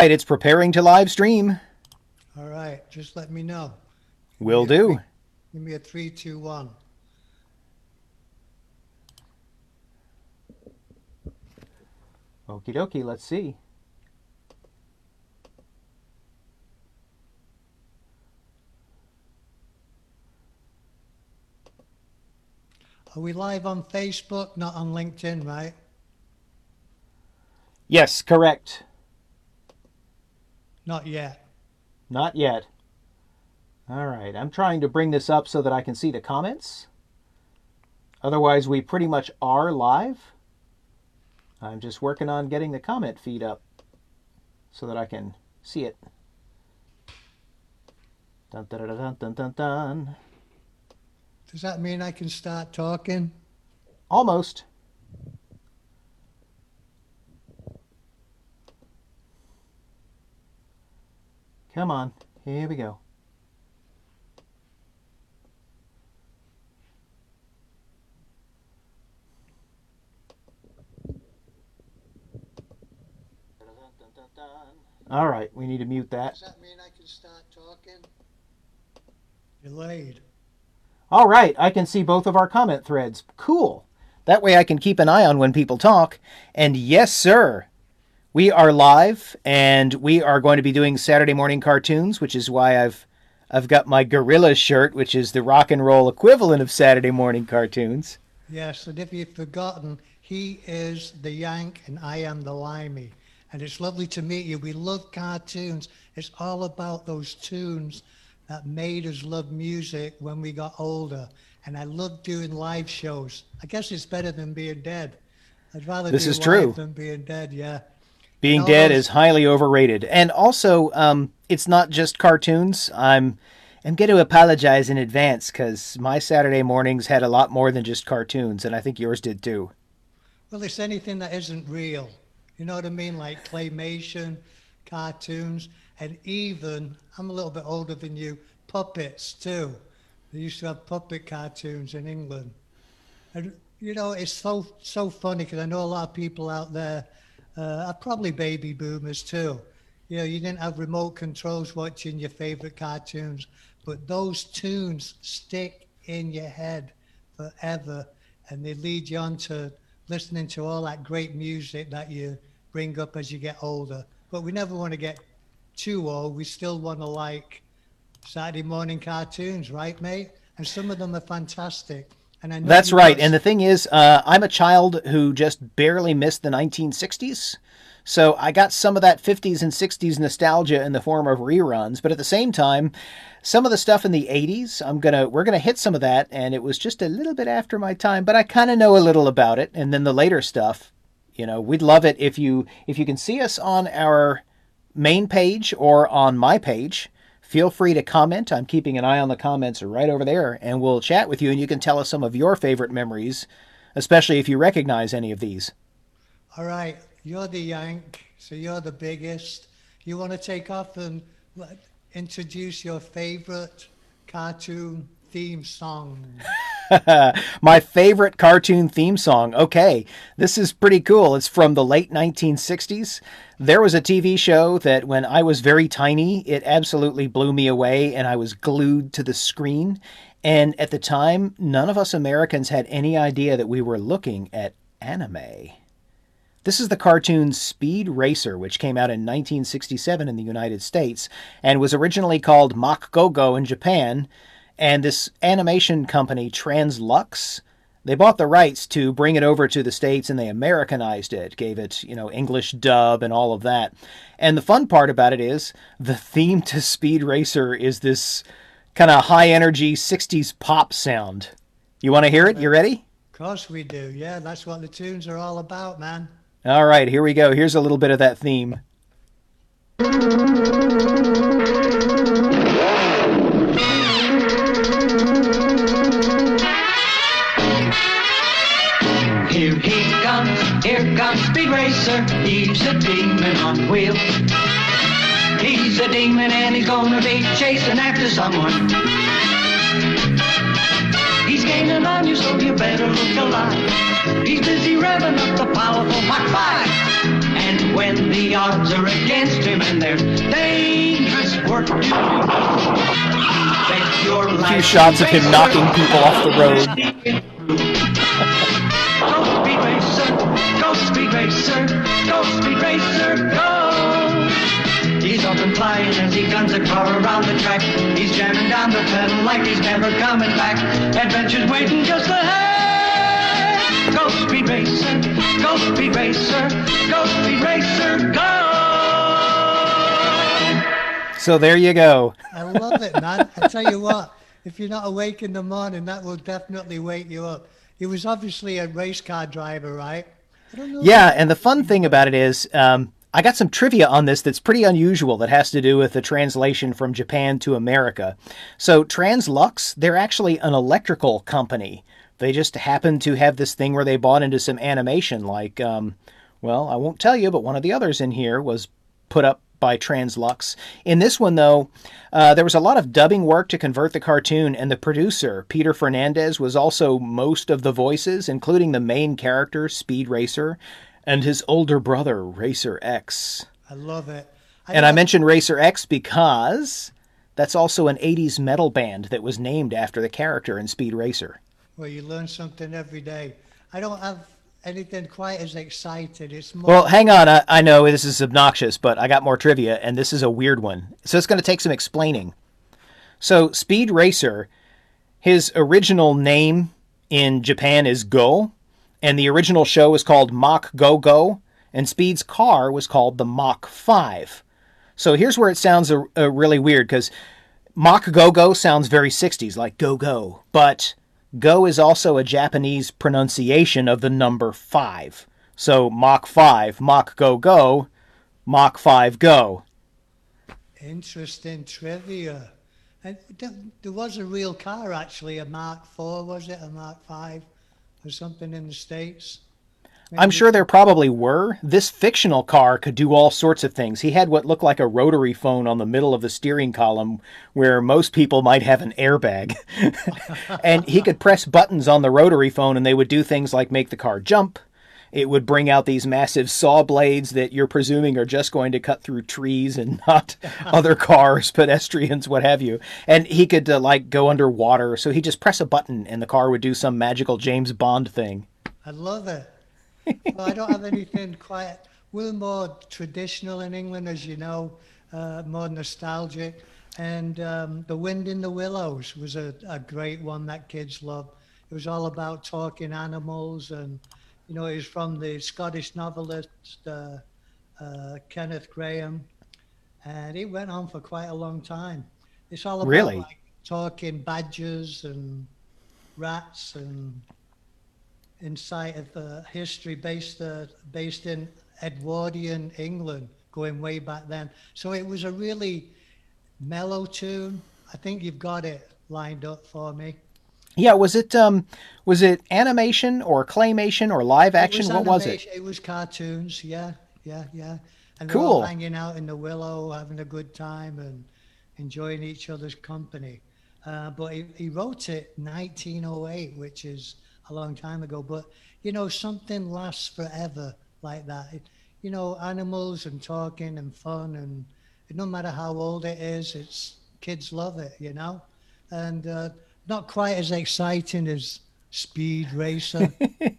right, it's preparing to live stream. All right, just let me know. Will do. Give me a three, two, one. Okie dokie, let's see. Are we live on Facebook, not on LinkedIn, right? Yes, correct. Not yet. Not yet. All right, I'm trying to bring this up so that I can see the comments. Otherwise, we pretty much are live. I'm just working on getting the comment feed up so that I can see it. Dun dun dun dun dun dun. dun. Does that mean I can start talking? Almost. Come on, here we go. All right, we need to mute that. Does that mean I can start talking? Delayed. All right, I can see both of our comment threads. Cool. That way I can keep an eye on when people talk. And yes, sir, we are live and we are going to be doing Saturday morning cartoons, which is why I've I've got my gorilla shirt, which is the rock and roll equivalent of Saturday morning cartoons. Yes, and if you've forgotten, he is the Yank and I am the Limey. And it's lovely to meet you. We love cartoons. It's all about those tunes that made us love music when we got older. And I love doing live shows. I guess it's better than being dead. I'd rather This do is live true. than being dead, yeah. Being dead is highly overrated. And also, um, it's not just cartoons. I'm I'm going to apologize in advance because my Saturday mornings had a lot more than just cartoons, and I think yours did too. Well, it's anything that isn't real. You know what I mean? Like claymation, cartoons, and even, I'm a little bit older than you, puppets too. They used to have puppet cartoons in England. And, you know, it's so, so funny because I know a lot of people out there uh, probably baby boomers too. You know, you didn't have remote controls watching your favorite cartoons, but those tunes stick in your head forever and they lead you on to listening to all that great music that you bring up as you get older. But we never want to get too old. We still want to like Saturday morning cartoons, right, mate? And some of them are fantastic. And I know That's right. got- And the thing is, uh, I'm a child who just barely missed the 1960s. So I got some of that 50s and 60s nostalgia in the form of reruns, but at the same time, some of the stuff in the 80s, I'm going to we're going to hit some of that and it was just a little bit after my time, but I kind of know a little about it. And then the later stuff, you know, we'd love it if you if you can see us on our main page or on my page. Feel free to comment. I'm keeping an eye on the comments right over there, and we'll chat with you, and you can tell us some of your favorite memories, especially if you recognize any of these. All right, you're the Yank, so you're the biggest. You want to take off and introduce your favorite cartoon theme song? My favorite cartoon theme song. Okay, this is pretty cool. It's from the late 1960s. There was a TV show that when I was very tiny, it absolutely blew me away and I was glued to the screen. And at the time, none of us Americans had any idea that we were looking at anime. This is the cartoon Speed Racer, which came out in 1967 in the United States and was originally called Mach Go-Go in Japan. And this animation company, Translux, they bought the rights to bring it over to the States and they Americanized it, gave it, you know, English dub and all of that. And the fun part about it is the theme to Speed Racer is this kind of high energy 60s pop sound. You want to hear it? You ready? Of course we do. Yeah, that's what the tunes are all about, man. All right, here we go. Here's a little bit of that theme. He's a demon on wheels. He's a demon and he's gonna be chasing after someone. He's gaining on you, so you better look alive. He's busy revving up the powerful Mach 5. And when the odds are against him and there's dangerous work to do, A few shots of him knocking people off the road. Speed racer, go speed racer, go. He's up and flying as he guns a car around the track. He's jamming down the pedal like he's never coming back. Adventure's waiting just ahead. Go speed racer, go speed racer, go speed racer, go. So there you go. I love it, man. I tell you what, if you're not awake in the morning, that will definitely wake you up. He was obviously a race car driver, right? Yeah, and the fun thing about it is, um, I got some trivia on this that's pretty unusual that has to do with the translation from Japan to America. So, Translux, they're actually an electrical company. They just happen to have this thing where they bought into some animation, like, um, well, I won't tell you, but one of the others in here was put up by Translux. In this one, though, uh, there was a lot of dubbing work to convert the cartoon, and the producer, Peter Fernandez, was also most of the voices, including the main character, Speed Racer, and his older brother, Racer X. I love it. And I love- mention Racer X because that's also an 80s metal band that was named after the character in Speed Racer. Well, you learn something every day. I don't have anything quite as exciting. It's more. Well, hang on. I, I know this is obnoxious, but I got more trivia, and this is a weird one. So it's going to take some explaining. So, Speed Racer, his original name in Japan is Go, and the original show was called Mach Go Go, and Speed's car was called the Mach 5. So here's where it sounds uh, uh, really weird because Mach Go Go sounds very 60s, like go go, but Go is also a Japanese pronunciation of the number 5. So Mach 5, Mach Go Go, Mach 5 Go. Interesting trivia. And there was a real car actually, a Mark 4, was it? A Mark 5 or something in the States? I'm sure there probably were. This fictional car could do all sorts of things. He had what looked like a rotary phone on the middle of the steering column, where most people might have an airbag. and he could press buttons on the rotary phone, and they would do things like make the car jump. It would bring out these massive saw blades that you're presuming are just going to cut through trees and not other cars, pedestrians, what have you. And he could uh, like go underwater, so he just press a button and the car would do some magical James Bond thing. I love it. Well, I don't have anything quite. We're more traditional in England, as you know, uh, more nostalgic. And um, The Wind in the Willows was a, a great one that kids loved. It was all about talking animals, and you know, it was from the Scottish novelist uh, uh, Kenneth Grahame, and it went on for quite a long time. It's all about Really? like, talking badgers and rats and insight of uh, history based uh, based in Edwardian England, going way back then. So it was a really mellow tune. I think you've got it lined up for me. Yeah, was it um was it animation or claymation or live action? It what was it? It was cartoons. Yeah, yeah, yeah. And Cool. hanging out in the willow, having a good time and enjoying each other's company. Uh, but he, he wrote it 1908, which is a long time ago. But you know, something lasts forever like that. It, you know, animals and talking and fun, and no matter how old it is, it's kids love it. You know, and uh, not quite as exciting as Speed Racer,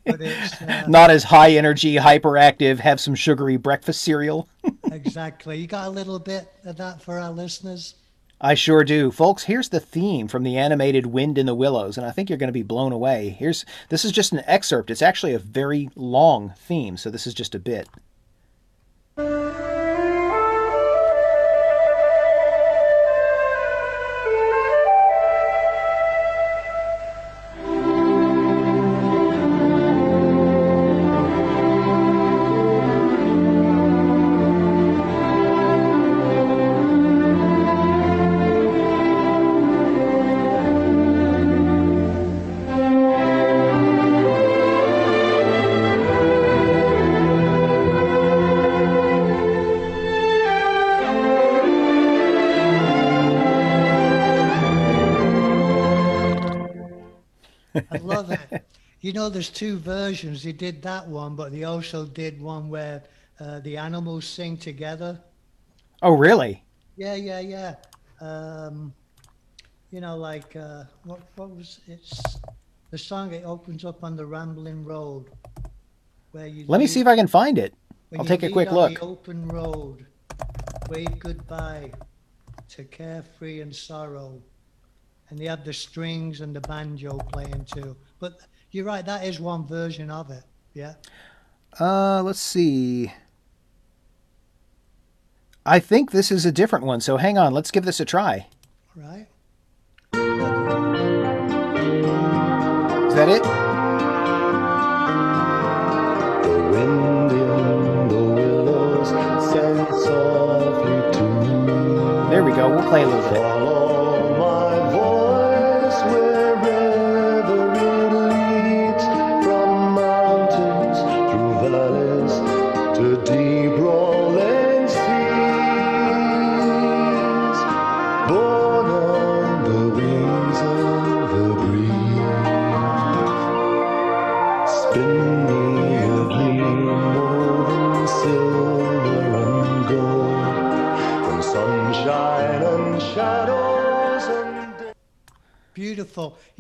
but it's. Uh, Not as high energy, hyperactive, have some sugary breakfast cereal. Exactly. You got a little bit of that for our listeners? I sure do. Folks, here's the theme from the animated Wind in the Willows, and I think you're going to be blown away. Here's this is just an excerpt. It's actually a very long theme, so this is just a bit. Know, there's two versions. They did that one, but they also did one where uh, the animals sing together. Oh, really? Yeah, yeah, yeah. Um, you know, like uh, what? What was it's the song? It opens up on the rambling road, where you. Let me see if I can find it. I'll take a quick look. The open road, wave goodbye to carefree and sorrow, and they have the strings and the banjo playing too. But you're right, that is one version of it. Yeah. Uh, let's see. I think this is a different one, so hang on. Let's give this a try. Right. Is that it? The the willows sang softly to There we go. We'll play a little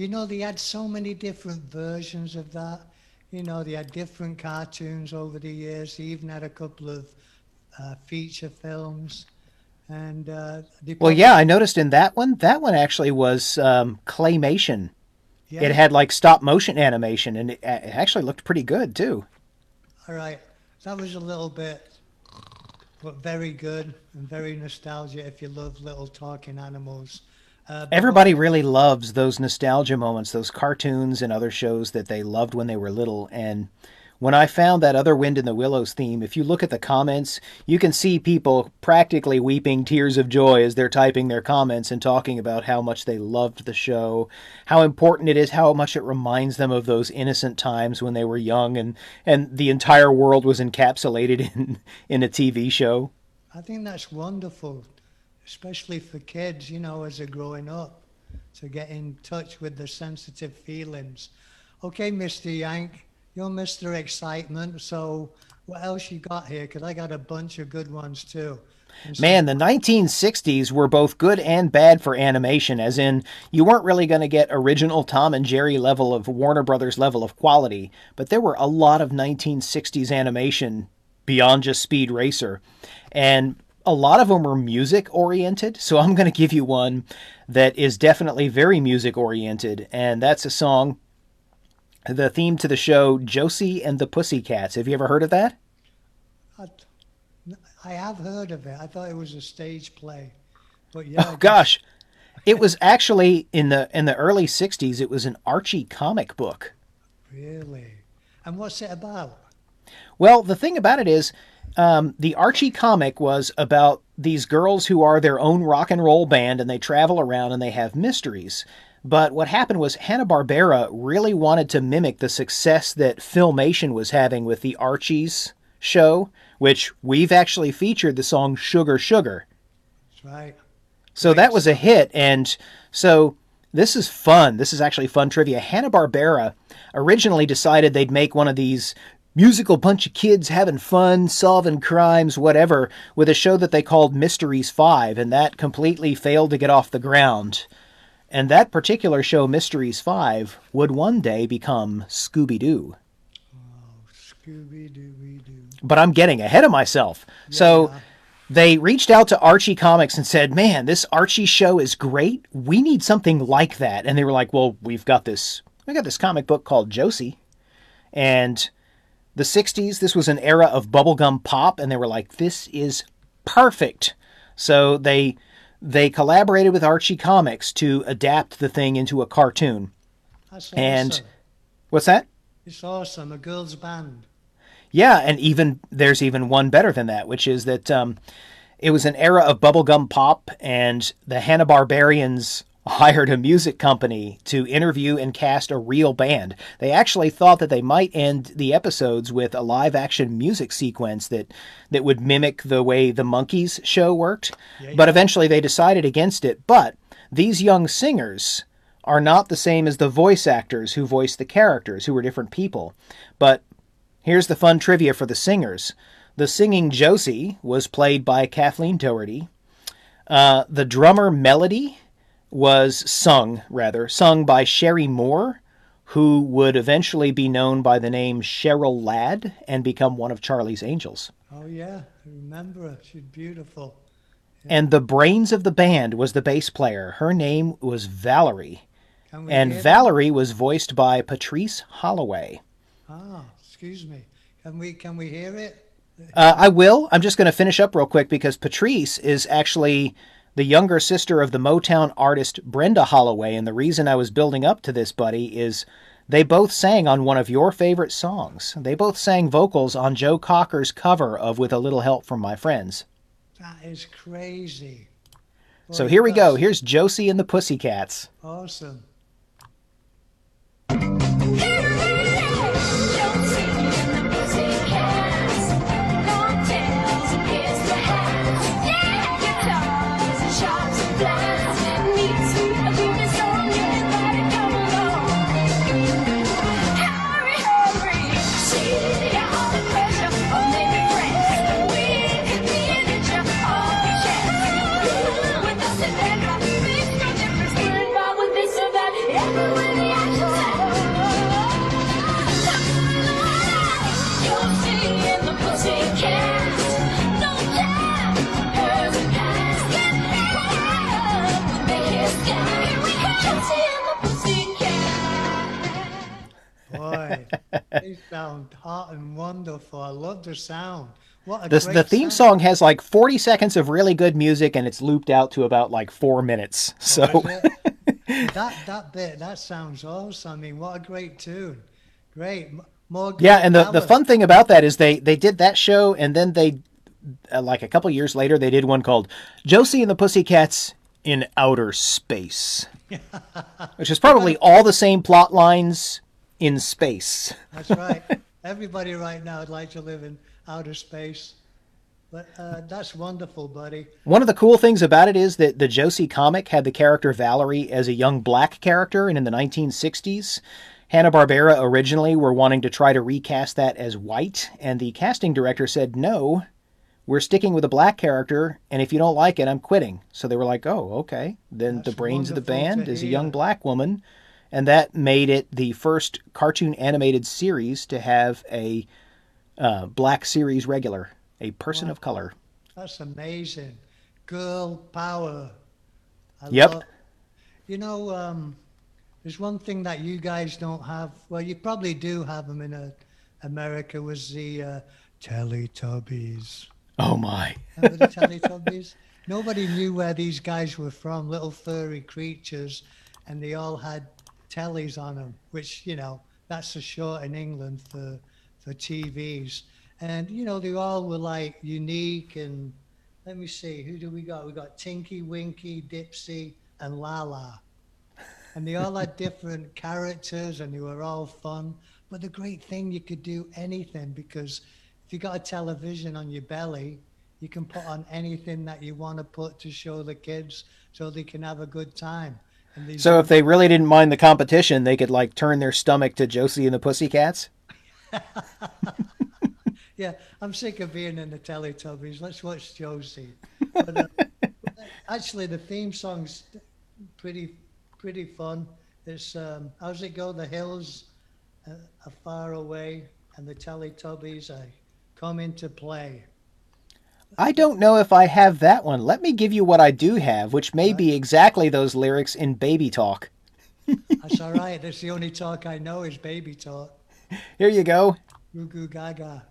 You know, they had so many different versions of that. You know, they had different cartoons over the years. They even had a couple of uh, feature films. And uh, Well, yeah, I noticed in that one, that one actually was um, claymation. yeah. It had like stop motion animation, and it, it actually looked pretty good too. All right. That was a little bit, but very good and very nostalgic if you love little talking animals. Uh, Everybody really loves those nostalgia moments, those cartoons and other shows that they loved when they were little. And when I found that other Wind in the Willows theme, if you look at the comments, you can see people practically weeping tears of joy as they're typing their comments and talking about how much they loved the show, how important it is, how much it reminds them of those innocent times when they were young and, and the entire world was encapsulated in, in a TV show. I think that's wonderful, especially for kids, you know, as they're growing up, to get in touch with their sensitive feelings. Okay, Mr. Yank, you're Mr. Excitement, so what else you got here? Because I got a bunch of good ones too. Man, the 1960s were both good and bad for animation, as in, you weren't really going to get original Tom and Jerry level of Warner Brothers level of quality, but there were a lot of 1960s animation beyond just Speed Racer. And a lot of them are music oriented, so I'm going to give you one that is definitely very music oriented, and that's a song, the theme to the show, Josie and the Pussycats. Have you ever heard of that? I, I have heard of it. I thought it was a stage play. But yeah. Oh gosh. It was actually in the in the early 60s it was an Archie comic book. Really? And what's it about? Well, the thing about it is um, the Archie comic was about these girls who are their own rock and roll band and they travel around and they have mysteries. But what happened was Hanna-Barbera really wanted to mimic the success that Filmation was having with the Archies show, which we've actually featured the song Sugar Sugar. That's right. So that was a hit, and so this is fun. This is actually fun trivia. Hanna Barbera originally decided they'd make one of these musical bunch of kids having fun, solving crimes, whatever, with a show that they called Mysteries Five, and that completely failed to get off the ground. And that particular show, Mysteries Five, would one day become Scooby Doo. Oh, Scooby Doo. but I'm getting ahead of myself. So they reached out to Archie Comics and said, "Man, this Archie show is great. We need something like that." And they were like, "Well, we've got this. We got this comic book called Josie." And the 60s, this was an era of bubblegum pop and they were like, "This is perfect." So they they collaborated with Archie Comics to adapt the thing into a cartoon. That's awesome. And- What's that? It's awesome. A girl's band. Yeah, and even there's even one better than that, which is that um, it was an era of bubblegum pop, and the Hanna Barbarians hired a music company to interview and cast a real band. They actually thought that they might end the episodes with a live action music sequence that that would mimic the way the Monkees show worked, Yeah, but eventually they decided against it. But these young singers are not the same as the voice actors who voice the characters, who are different people. But here's the fun trivia for the singers the singing Josie was played by Kathleen Dougherty. Uh, the drummer Melody was sung, rather, sung by Cherie Moor, who would eventually be known by the name Cheryl Ladd and become one of Charlie's Angels. Oh yeah, I remember her. She's beautiful. And the brains of the band was the bass player. Her name was Valerie. And Valerie was voiced by Patrice Holloway. Ah, excuse me. Can we can we hear it? Uh, I will. I'm just going to finish up real quick because Patrice is actually the younger sister of the Motown artist Brenda Holloway. And the reason I was building up to this, buddy, is they both sang on one of your favorite songs. They both sang vocals on Joe Cocker's cover of With a Little Help from My Friends. That is crazy. So here we go. Here's Josie and the Pussycats. Awesome. They sound hot and wonderful. I love the sound. What great the theme sound. song has like 40 seconds of really good music and it's looped out to about like four minutes. So. Oh, that that bit that sounds awesome. I mean, what a great tune. Great. More Yeah, and the, the fun thing about that is they they did that show, and then they, uh, like a couple years later, they did one called Josie and the Pussycats in Outer Space, which is probably all the same plot lines in space. That's right. Everybody right now would like to live in outer space. But uh, that's wonderful, buddy. One of the cool things about it is that the Josie comic had the character Valerie as a young black character, and in the 1960s, Hanna-Barbera originally were wanting to try to recast that as white, and the casting director said, no, we're sticking with a black character, and if you don't like it, I'm quitting. So they were like, oh, okay. Then the brains of the band is a young black woman, and that made it the first cartoon animated series to have a uh, black series regular, a person of color. That's amazing. Girl power. I Yep. love- you know, um, there's one thing that you guys don't have. Well, you probably do have them in uh, America. Was the uh, Teletubbies? Oh my. Remember the Teletubbies? Nobody knew where these guys were from, little furry creatures, and they all had tellies on them, which, you know, that's a short in England for, for TVs. And, you know, they all were like unique and let me see, who do we got? We got Tinky, Winky, Dipsy, and Lala. And they all had different characters and they were all fun. But the great thing, you could do anything because if you got a television on your belly, you can put on anything that you want to put to show the kids so they can have a good time. So if they really didn't mind the competition, they could like turn their stomach to Josie and the Pussycats. Yeah, I'm sick of being in the Teletubbies. Let's watch Josie. But, uh, actually, the theme song's pretty, pretty fun. It's um, how's it go? The hills uh, are far away, and the Teletubbies are come into play. I don't know if I have that one. Let me give you what I do have, which may be exactly those lyrics in Baby Talk. That's all right. That's the only talk I know is baby talk. Here you go. Goo goo gaga.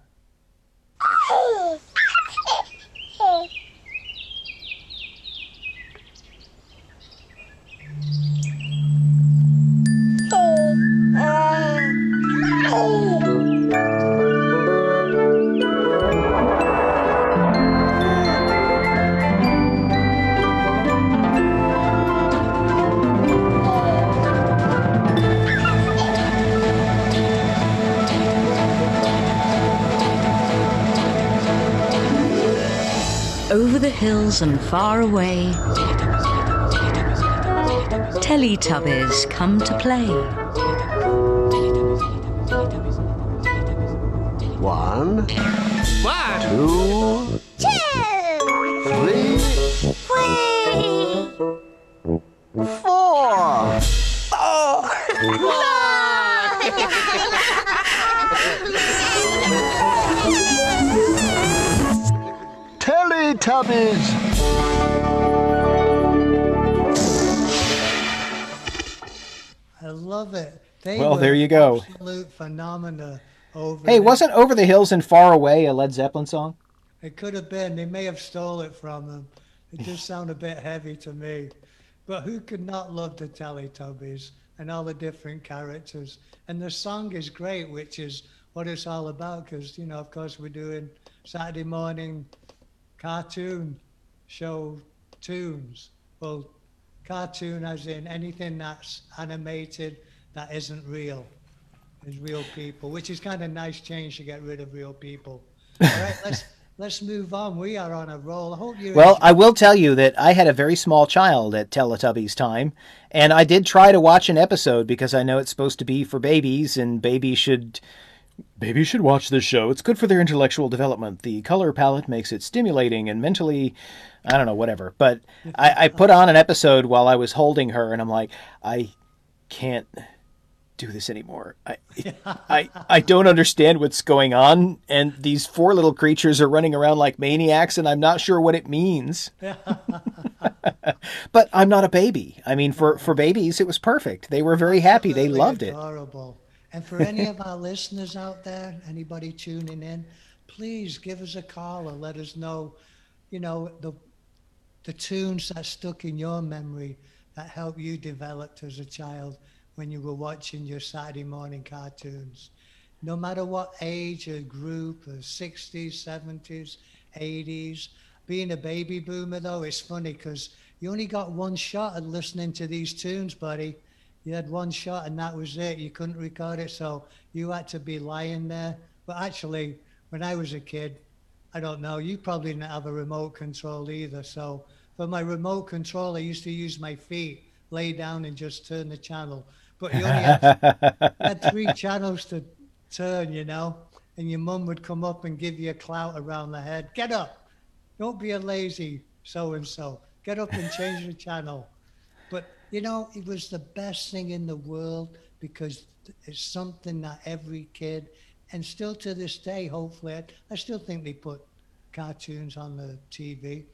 Over hills and far away, Teletubbies come to play. One, two, three, four. Teletubbies. There you go. Absolute phenomena over. Hey, there. wasn't Over the Hills and Far Away a Led Zeppelin song? It could have been. They may have stole it from them. It just sounded a bit heavy to me. But who could not love the Teletubbies and all the different characters? And the song is great, which is what it's all about. Because you know, of course, we're doing Saturday morning cartoon show tunes. Well, cartoon as in anything that's animated that isn't real, is real people, which is kind of nice change to get rid of real people. All right, let's let's move on. We are on a roll. I hope you. Well, I will tell you that I had a very small child at Teletubbies time, and I did try to watch an episode because I know it's supposed to be for babies, and babies should babies should watch this show. It's good for their intellectual development. The color palette makes it stimulating and mentally, I don't know, whatever. But I, I put on an episode while I was holding her, and I'm like, I can't do this anymore. I, I, I don't understand what's going on, and these four little creatures are running around like maniacs, and I'm not sure what it means. but I'm not a baby. I mean, for for babies, it was perfect. They were very happy. They loved it. Adorable. And for any of our listeners out there, anybody tuning in, please give us a call or let us know, you know, the the tunes that stuck in your memory that helped you develop as a child when you were watching your Saturday morning cartoons. No matter what age or group, or 60s, 70s, 80s. Being a baby boomer, though, it's funny because you only got one shot at listening to these tunes, buddy. You had one shot and that was it. You couldn't record it, so you had to be lying there. But actually, when I was a kid, I don't know, you probably didn't have a remote control either. So for my remote control, I used to use my feet, lay down and just turn the channel. But you only had, had three channels to turn, you know, and your mum would come up and give you a clout around the head. Get up. Don't be a lazy so and so. Get up and change the channel. But you know, it was the best thing in the world because it's something that every kid, and still to this day, hopefully, I, I still think they put cartoons on the TV.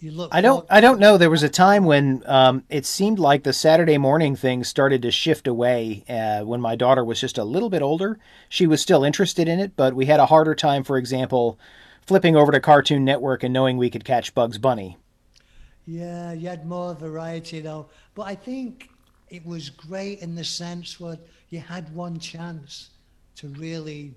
You look. I don't. I don't know. There was a time when um, it seemed like the Saturday morning thing started to shift away. Uh, when my daughter was just a little bit older, she was still interested in it, but we had a harder time, for example, flipping over to Cartoon Network and knowing we could catch Bugs Bunny. Yeah, you had more variety though. But I think it was great in the sense where you had one chance to really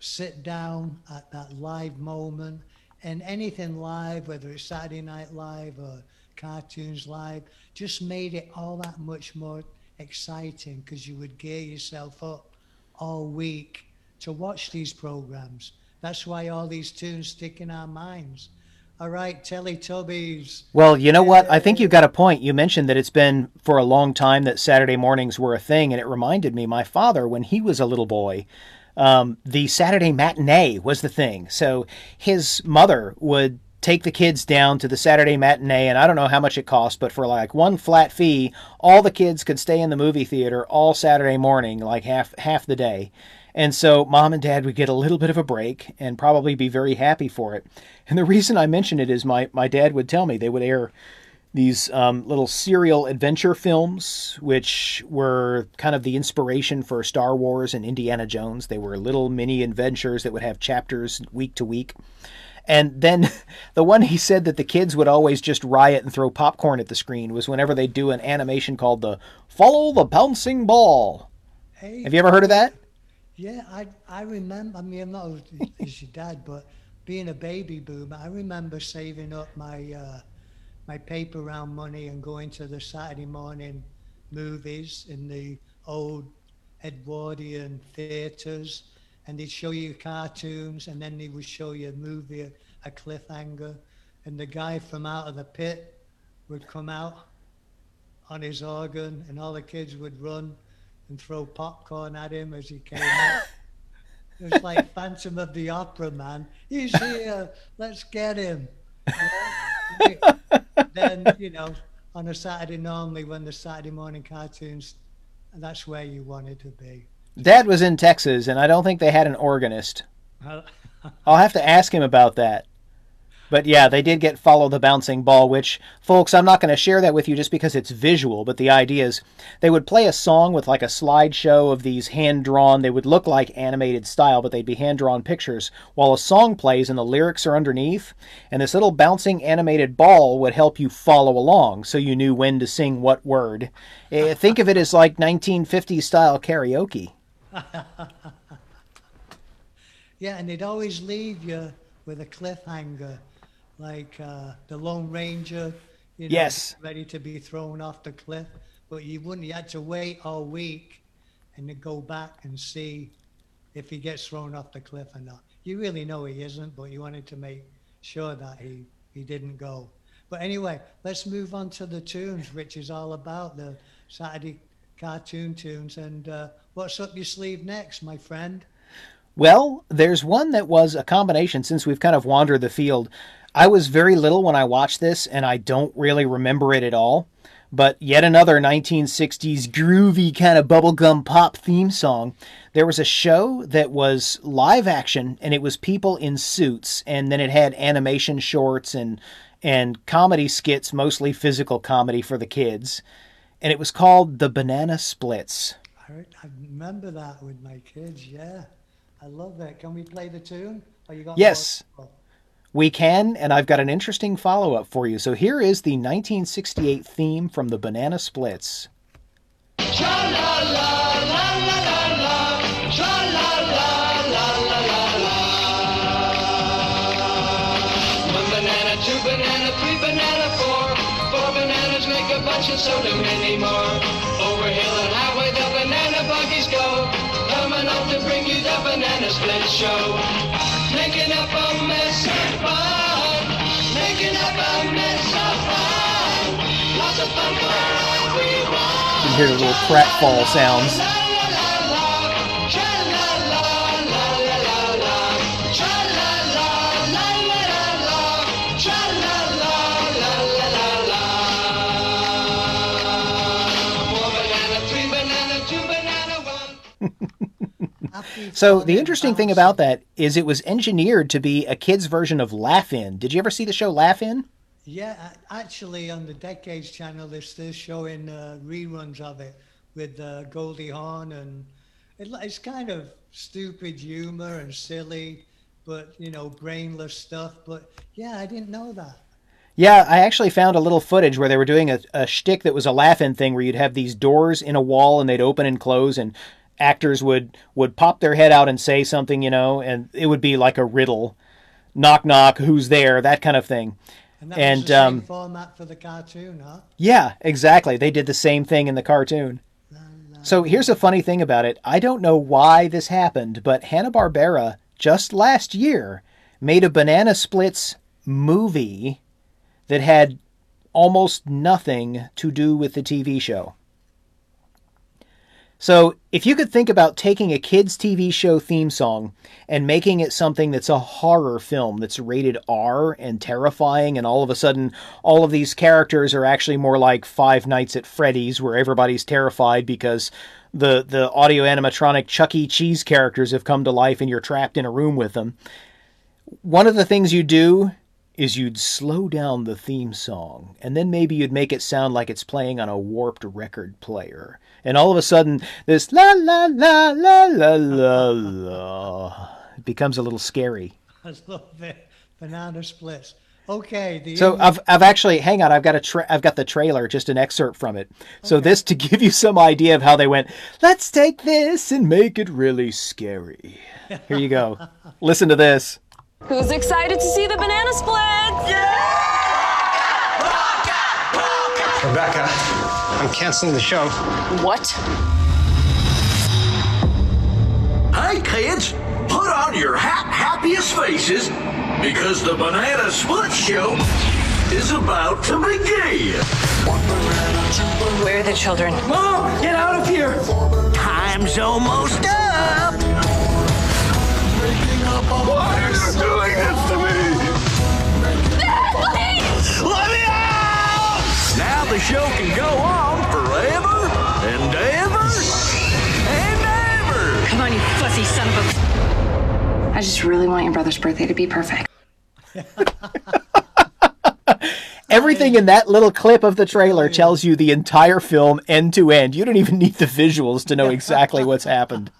sit down at that live moment and anything live, whether it's Saturday Night Live or cartoons live, just made it all that much more exciting because you would gear yourself up all week to watch these programs. That's why all these tunes stick in our minds. All right, Teletubbies. Well, you know what? I think you've got a point. You mentioned that it's been for a long time that Saturday mornings were a thing, and it reminded me my father, when he was a little boy, um, the Saturday matinee was the thing. So his mother would take the kids down to the Saturday matinee, and I don't know how much it cost, but for like one flat fee, all the kids could stay in the movie theater all Saturday morning, like half half the day. And so mom and dad would get a little bit of a break and probably be very happy for it. And the reason I mention it is my, my dad would tell me they would air these um, little serial adventure films, which were kind of the inspiration for Star Wars and Indiana Jones. They were little mini adventures that would have chapters week to week. And then the one he said that the kids would always just riot and throw popcorn at the screen was whenever they do an animation called the Follow the Bouncing Ball. Hey, Have you ever heard of that? Yeah, I I remember. I mean, I'm not as- your dad, but being a baby boomer, I remember saving up my uh, my paper round money and going to the Saturday morning movies in the old Edwardian theatres, and they'd show you cartoons, and then they would show you a movie, a, a cliffhanger, and the guy from out of the pit would come out on his organ, and all the kids would run and throw popcorn at him as he came out. It was like Phantom of the Opera, man. He's here. Let's get him. You know? Then, you know, on a Saturday, normally when the Saturday morning cartoons, that's where you wanted to be. Dad was in Texas, and I don't think they had an organist. I'll have to ask him about that. But yeah, they did get Follow the Bouncing Ball, which, folks, I'm not going to share that with you just because it's visual, but the idea is they would play a song with like a slideshow of these hand drawn, they would look like animated style, but they'd be hand drawn pictures, while a song plays and the lyrics are underneath, and this little bouncing animated ball would help you follow along so you knew when to sing what word. Eh, Think of it as like 1950s style karaoke. Yeah, and they'd always leave you with a cliffhanger, like uh, the Lone Ranger, you know, Yes. ready to be thrown off the cliff. But you wouldn't. You had to wait all week, and then go back and see if he gets thrown off the cliff or not. You really know he isn't, but you wanted to make sure that he he didn't go. But anyway, let's move on to the tunes, which is all about the Saturday cartoon tunes. And uh, what's up your sleeve next, my friend? Well, there's one that was a combination since we've kind of wandered the field. I was very little when I watched this, and I don't really remember it at all. But yet another 1960s groovy kind of bubblegum pop theme song. There was a show that was live action, and it was people in suits, and then it had animation shorts and and comedy skits, mostly physical comedy for the kids. And it was called The Banana Splits. I, remember that with my kids. Yeah, I love that. Can we play the tune? Oh, you got Yes. more? We can, and I've got an interesting follow up for you. So here is the 1968 theme from the Banana Splits. So do many more. Over hill and highway the banana buggies go. Coming up to bring you the banana split show. You can hear little pratfall sounds. So the interesting thing about that is it was engineered to be a kid's version of Laugh In. Did you ever see the show Laugh In? Yeah, actually, on the Decades channel, they're still showing uh, reruns of it with uh, Goldie Hawn, and it, it's kind of stupid humor and silly, but you know, brainless stuff. But yeah, I didn't know that. Yeah, I actually found a little footage where they were doing a, a shtick that was a laugh-in thing where you'd have these doors in a wall and they'd open and close and actors would would pop their head out and say something, you know, and it would be like a riddle. Knock knock, who's there? That kind of thing. And And, was the same um, format for the cartoon, huh? Yeah, exactly. They did the same thing in the cartoon. So here's a funny thing about it. I don't know why this happened, but Hanna-Barbera just last year made a Banana Splits movie that had almost nothing to do with the TV show. So, if you could think about taking a kids' TV show theme song and making it something that's a horror film that's rated R and terrifying, and all of a sudden all of these characters are actually more like Five Nights at Freddy's, where everybody's terrified because the, the audio animatronic Chuck E. Cheese characters have come to life and you're trapped in a room with them. One of the things you do is you'd slow down the theme song, and then maybe you'd make it sound like it's playing on a warped record player. And all of a sudden, this la la la la la la la it becomes a little scary. I love it. Banana splits. Okay. The So I've I've actually hang on, I've got a tra- I've got the trailer, just an excerpt from it. So this to give you some idea of how they went. Let's take this and make it really scary. Here you go. Listen to this. Who's excited to see the banana split? Yeah! Rebecca, I'm canceling the show. What? Hey kids, put on your ha- happiest faces because the Banana Split Show is about to begin. Where are the children? Mom, get out of here! Time's almost up! Why are you doing this to me? Let me out! Now the show can go on forever and ever and ever. Come on, you fussy son of a. I just really want your brother's birthday to be perfect. Everything in that little clip of the trailer tells you the entire film end to end. You don't even need the visuals to know exactly what's happened.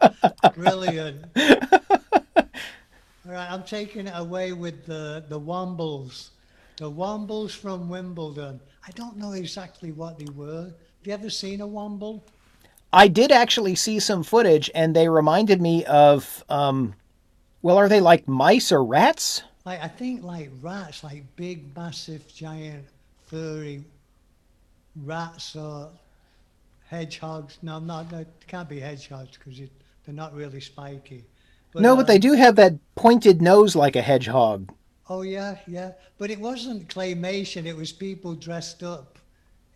Brilliant. All right, I'm taking it away with the, the Wombles. The Wombles from Wimbledon. I don't know exactly what they were. Have you ever seen a Womble? I did actually see some footage, and they reminded me of, um, well, are they like mice or rats? Like I think like rats, like big, massive, giant, furry rats or hedgehogs. No, not. No, it can't be hedgehogs because they're not really spiky. No, uh, but they do have that pointed nose like a hedgehog. Oh yeah, yeah. But it wasn't claymation. It was people dressed up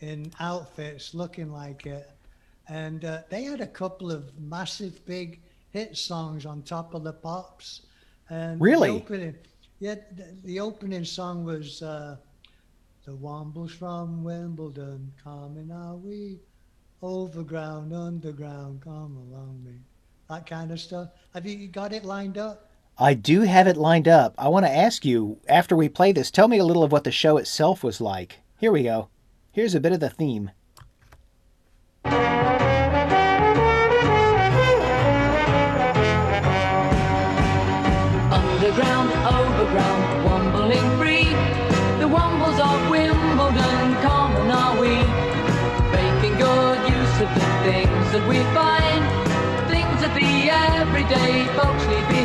in outfits looking like it, and uh, they had a couple of massive, big hit songs on top of the pops. And Really? The opening, yeah, the, the opening song was uh, "The Wombles from Wimbledon, coming are we, overground, underground, come along me." That kind of stuff. Have you got it lined up? I do have it lined up. I want to ask you, after we play this, tell me a little of what the show itself was like. Here we go. Here's a bit of the theme. Everyday folks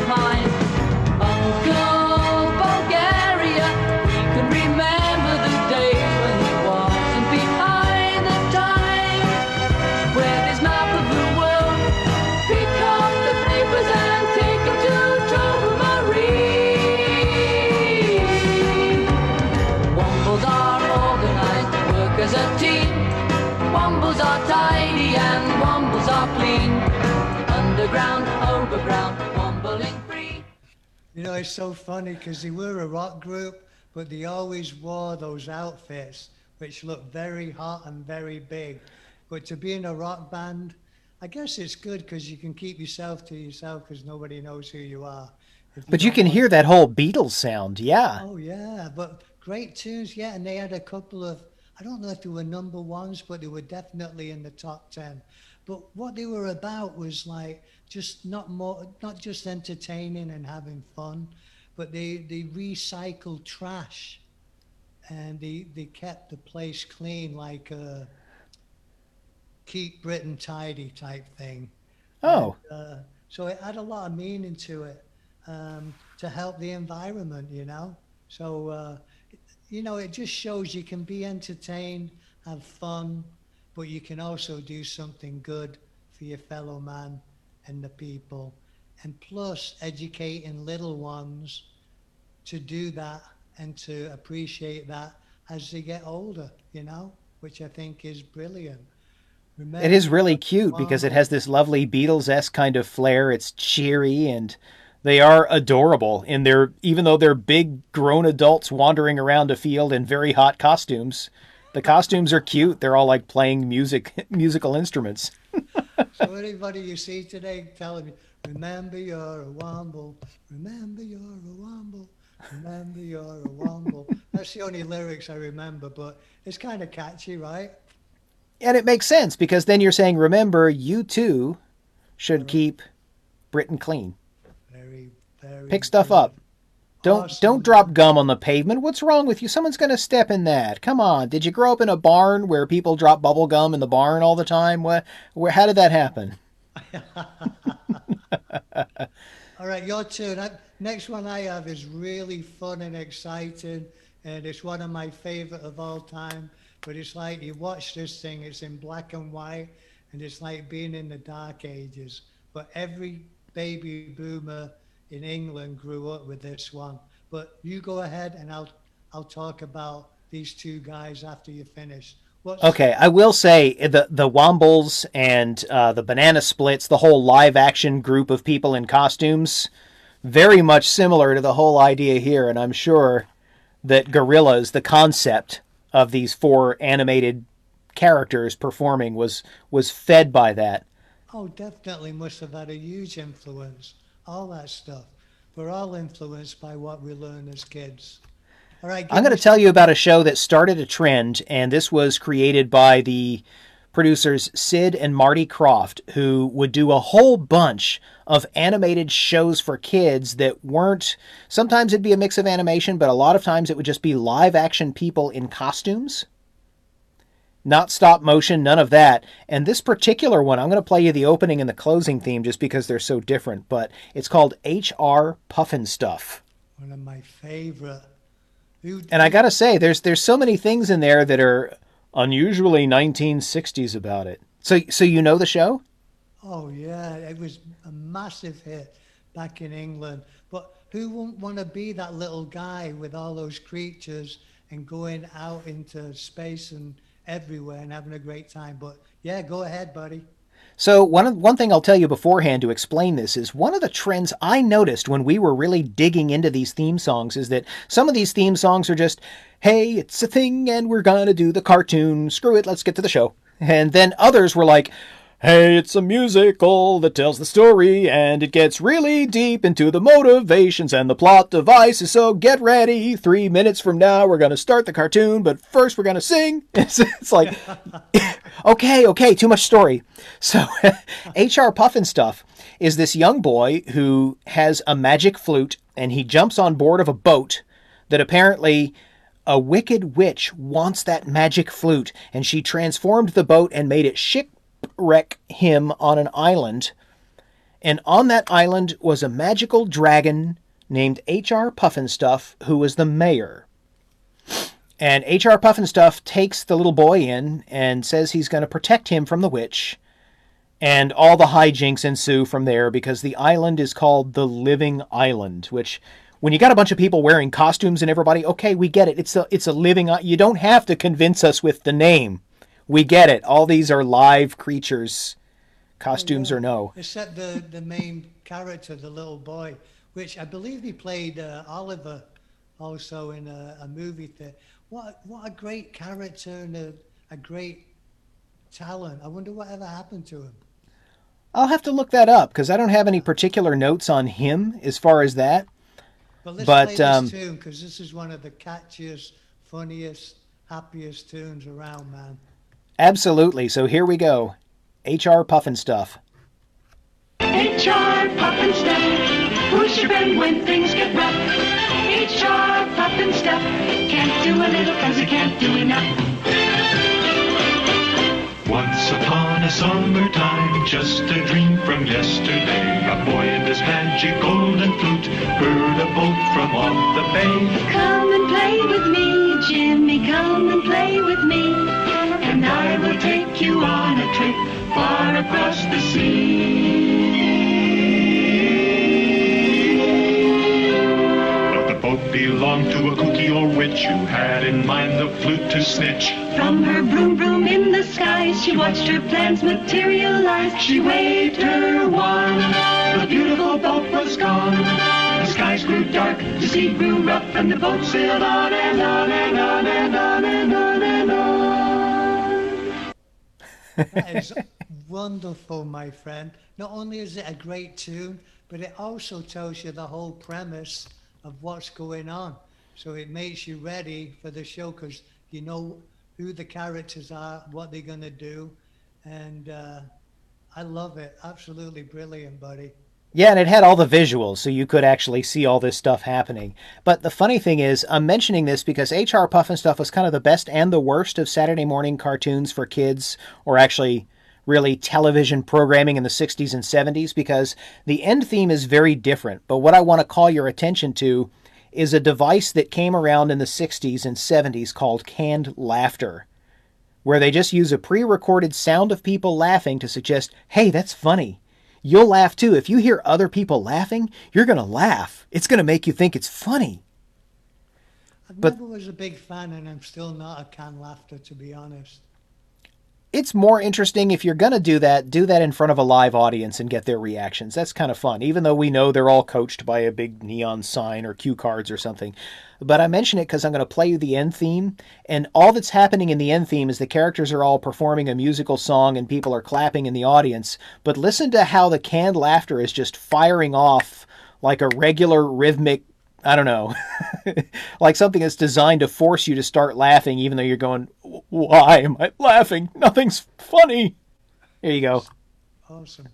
You know, it's so funny because they were a rock group, but they always wore those outfits which look very hot and very big. But to be in a rock band, I guess it's good because you can keep yourself to yourself because nobody knows who you are. But you can hear that whole Beatles sound, yeah. Oh yeah, but great tunes, yeah. And they had a couple of I don't know if they were number ones, but they were definitely in the top ten. But what they were about was like just not more, not just entertaining and having fun, but they they recycled trash, and they they kept the place clean, like a keep Britain tidy type thing. Oh. Uh, so it had a lot of meaning to it um, to help the environment, you know. So, uh, you know, it just shows you can be entertained, have fun, but you can also do something good for your fellow man and the people. And plus, educating little ones to do that and to appreciate that as they get older, you know, which I think is brilliant. It is really cute because it has this lovely Beatles esque kind of flair. It's cheery and they are adorable in their even though they're big grown adults wandering around a field in very hot costumes. The costumes are cute. They're all like playing music musical instruments. so anybody you see today, tell them, remember you're a womble, remember you're a womble, remember you're a womble. That's the only lyrics I remember, but it's kind of catchy, right? And it makes sense because then you're saying remember you too should keep Britain clean. Very, very. Pick stuff up. Don't don't drop gum on the pavement. What's wrong with you? Someone's going to step in that. Come on. Did you grow up in a barn where people drop bubble gum in the barn all the time? What where how did that happen? All right, your turn. I, next one I have is really fun and exciting, and it's one of my favorite of all time. But it's like you watch this thing, it's in black and white, and it's like being in the dark ages. But every baby boomer in England grew up with this one. But you go ahead, and I'll I'll talk about these two guys after you finish. What's, Okay, I will say the the Wombles and uh, the Banana Splits, the whole live action group of people in costumes, very much similar to the whole idea here, and I'm sure that Gorillaz, the concept of these four animated characters performing, was was fed by that. Oh, definitely must have had a huge influence. All that stuff. We're all influenced by what we learn as kids. All right. I'm going to tell you about a show that started a trend, and this was created by the producers Sid and Marty Krofft, who would do a whole bunch of animated shows for kids that weren't. Sometimes it'd be a mix of animation, but a lot of times it would just be live action people in costumes. Not stop motion, none of that. And this particular one, I'm going to play you the opening and the closing theme just because they're so different, but it's called HR Puffin Stuff. One of my favorite. And I gotta say, there's there's so many things in there that are unusually 1960s about it. So so you know the show? Oh yeah, it was a massive hit back in England. But who wouldn't want to be that little guy with all those creatures and going out into space and everywhere and having a great time? But yeah, go ahead, buddy. So one of, one thing I'll tell you beforehand to explain this is one of the trends I noticed when we were really digging into these theme songs is that some of these theme songs are just, hey, it's a thing and we're gonna do the cartoon. Screw it, let's get to the show. And then others were like, hey, it's a musical that tells the story and it gets really deep into the motivations and the plot devices. So get ready. Three minutes from now, we're gonna start the cartoon, but first we're gonna sing. It's, it's like, okay, okay, too much story. So, H.R. Pufnstuf is this young boy who has a magic flute and he jumps on board of a boat that apparently a wicked witch wants that magic flute and she transformed the boat and made it shipwreck him on an island. And on that island was a magical dragon named H.R. Pufnstuf, who was the mayor. And H.R. Pufnstuf takes the little boy in and says he's going to protect him from the witch. And all the hijinks ensue from there because the island is called the Living Island, which when you got a bunch of people wearing costumes and everybody, okay, we get it. It's a it's a living you don't have to convince us with the name. We get it. All these are live creatures, costumes or no. Except the, the main character, the little boy, which I believe he played uh, Oliver also in a, a movie. That what what a great character and a, a great talent. I wonder what ever happened to him. I'll have to look that up because I don't have any particular notes on him as far as that. But let's But, play this um, tune because this is one of the catchiest, funniest, happiest tunes around, man. Absolutely. So here we go. H.R. Pufnstuf. HR Puffin Stuff. Who's your friend when things get rough? H.R. Pufnstuf. Can't do a little cause he can't do enough. Once upon a summertime, just a dream from yesterday, a boy and his magic golden flute heard a boat from off the bay. Come and play with me, Jimmy, come and play with me. And I will take you on a trip far across the sea. But the boat belonged to a kooky old witch who had in mind the flute to snitch. From her broom broom in the skies, she watched her plans materialize. She waved her wand. The beautiful boat was gone. The skies grew dark, the sea grew rough, and the boat sailed on and on and on and on and on and on. That is wonderful, my friend. Not only is it a great tune, but it also tells you the whole premise of what's going on. So it makes you ready for the show because you know who the characters are, what they're going to do. And uh, I love it. Absolutely brilliant, buddy. Yeah, and it had all the visuals, so you could actually see all this stuff happening. But the funny thing is, I'm mentioning this because H.R. Pufnstuf was kind of the best and the worst of Saturday morning cartoons for kids, or actually really television programming in the 60s and 70s, because the end theme is very different. But what I want to call your attention to is a device that came around in the 60s and 70s called canned laughter, where they just use a pre recorded sound of people laughing to suggest, hey, that's funny. You'll laugh too. If you hear other people laughing, you're going to laugh. It's going to make you think it's funny. I But- never was a big fan, and I'm still not a canned laughter, to be honest. It's more interesting if you're going to do that, do that in front of a live audience and get their reactions. That's kind of fun, even though we know they're all coached by a big neon sign or cue cards or something. But I mention it because I'm going to play you the end theme, and all that's happening in the end theme is the characters are all performing a musical song and people are clapping in the audience. But listen to how the canned laughter is just firing off like a regular rhythmic I don't know, like something that's designed to force you to start laughing, even though you're going, "Why am I laughing? Nothing's funny." Here you go. Awesome.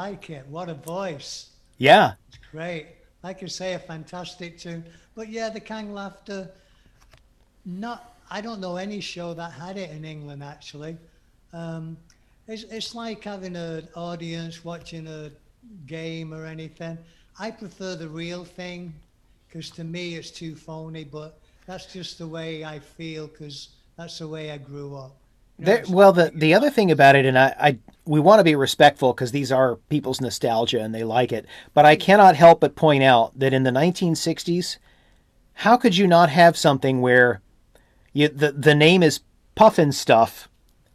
Like it. What a voice. Yeah, Great. Like you say, a fantastic tune. But yeah, the canned laughter, not, I don't know any show that had it in England actually. Um, it's, it's like having an audience watching a game or anything. I prefer the real thing because to me it's too phony, but that's just the way I feel because that's the way I grew up. There, well, the the other thing about it, and I, I we want to be respectful because these are people's nostalgia and they like it. But I cannot help but point out that in the 1960s, how could you not have something where you the the name is Pufnstuf,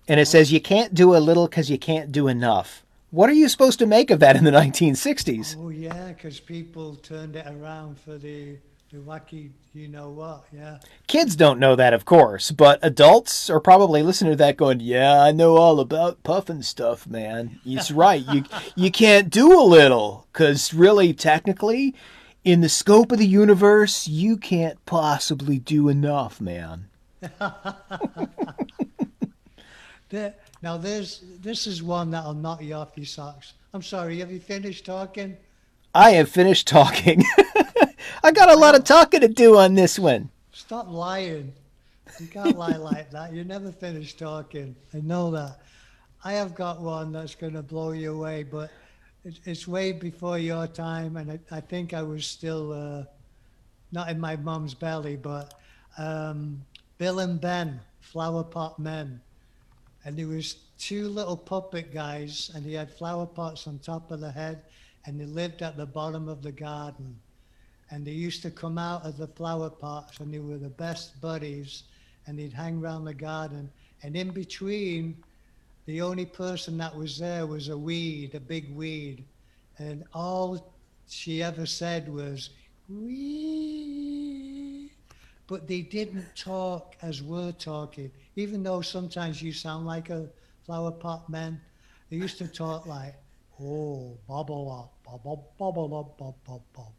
and it says you can't do a little because you can't do enough. What are you supposed to make of that in the 1960s? Oh yeah, because people turned it around for the the wacky, you know what? Yeah. Kids don't know that, of course, but adults are probably listening to that going, "Yeah, I know all about puffing stuff, man. It's right. You you can't do a little cuz really technically in the scope of the universe, you can't possibly do enough, man." There, now there's this is one that'll knock you off your socks. I'm sorry, have you finished talking? I have finished talking. I got a lot of talking to do on this one. Stop lying. You can't lie like that. You never finished talking. I know that. I have got one that's going to blow you away, but it, it's way before your time, and I, I think I was still uh, not in my mum's belly, but um, Bill and Ben, Flower Pot Men. And there was two little puppet guys, and he had flower pots on top of the head, and they lived at the bottom of the garden. And they used to come out of the flower pots, and they were the best buddies, and they'd hang around the garden. And in between, the only person that was there was a weed, a big weed. And all she ever said was, wee. But they didn't talk as we're talking, even though sometimes you sound like a flower pot man. They used to talk like, oh, bubble up, bubble, bubble up, bubble, bubble.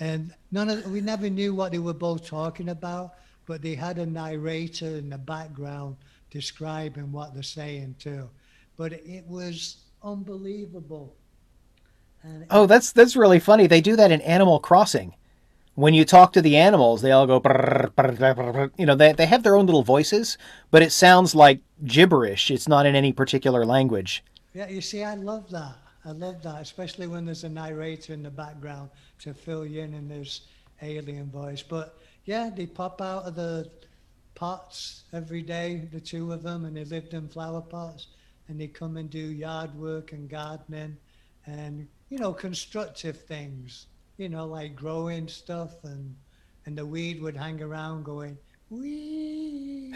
And none of we never knew what they were both talking about, but they had a narrator in the background describing what they're saying too. But it was unbelievable. And Oh, that's that's really funny. They do that in Animal Crossing. When you talk to the animals, they all go, brrr, brrr, brrr. you know, they, they have their own little voices, but it sounds like gibberish. It's not in any particular language. Yeah, you see, I love that. I love that, especially when there's a narrator in the background to fill you in in this alien voice. But yeah, they pop out of the pots every day, the two of them, and they lived in flower pots, and they come and do yard work and gardening, and you know, constructive things. You know, like growing stuff, and and the weed would hang around going wee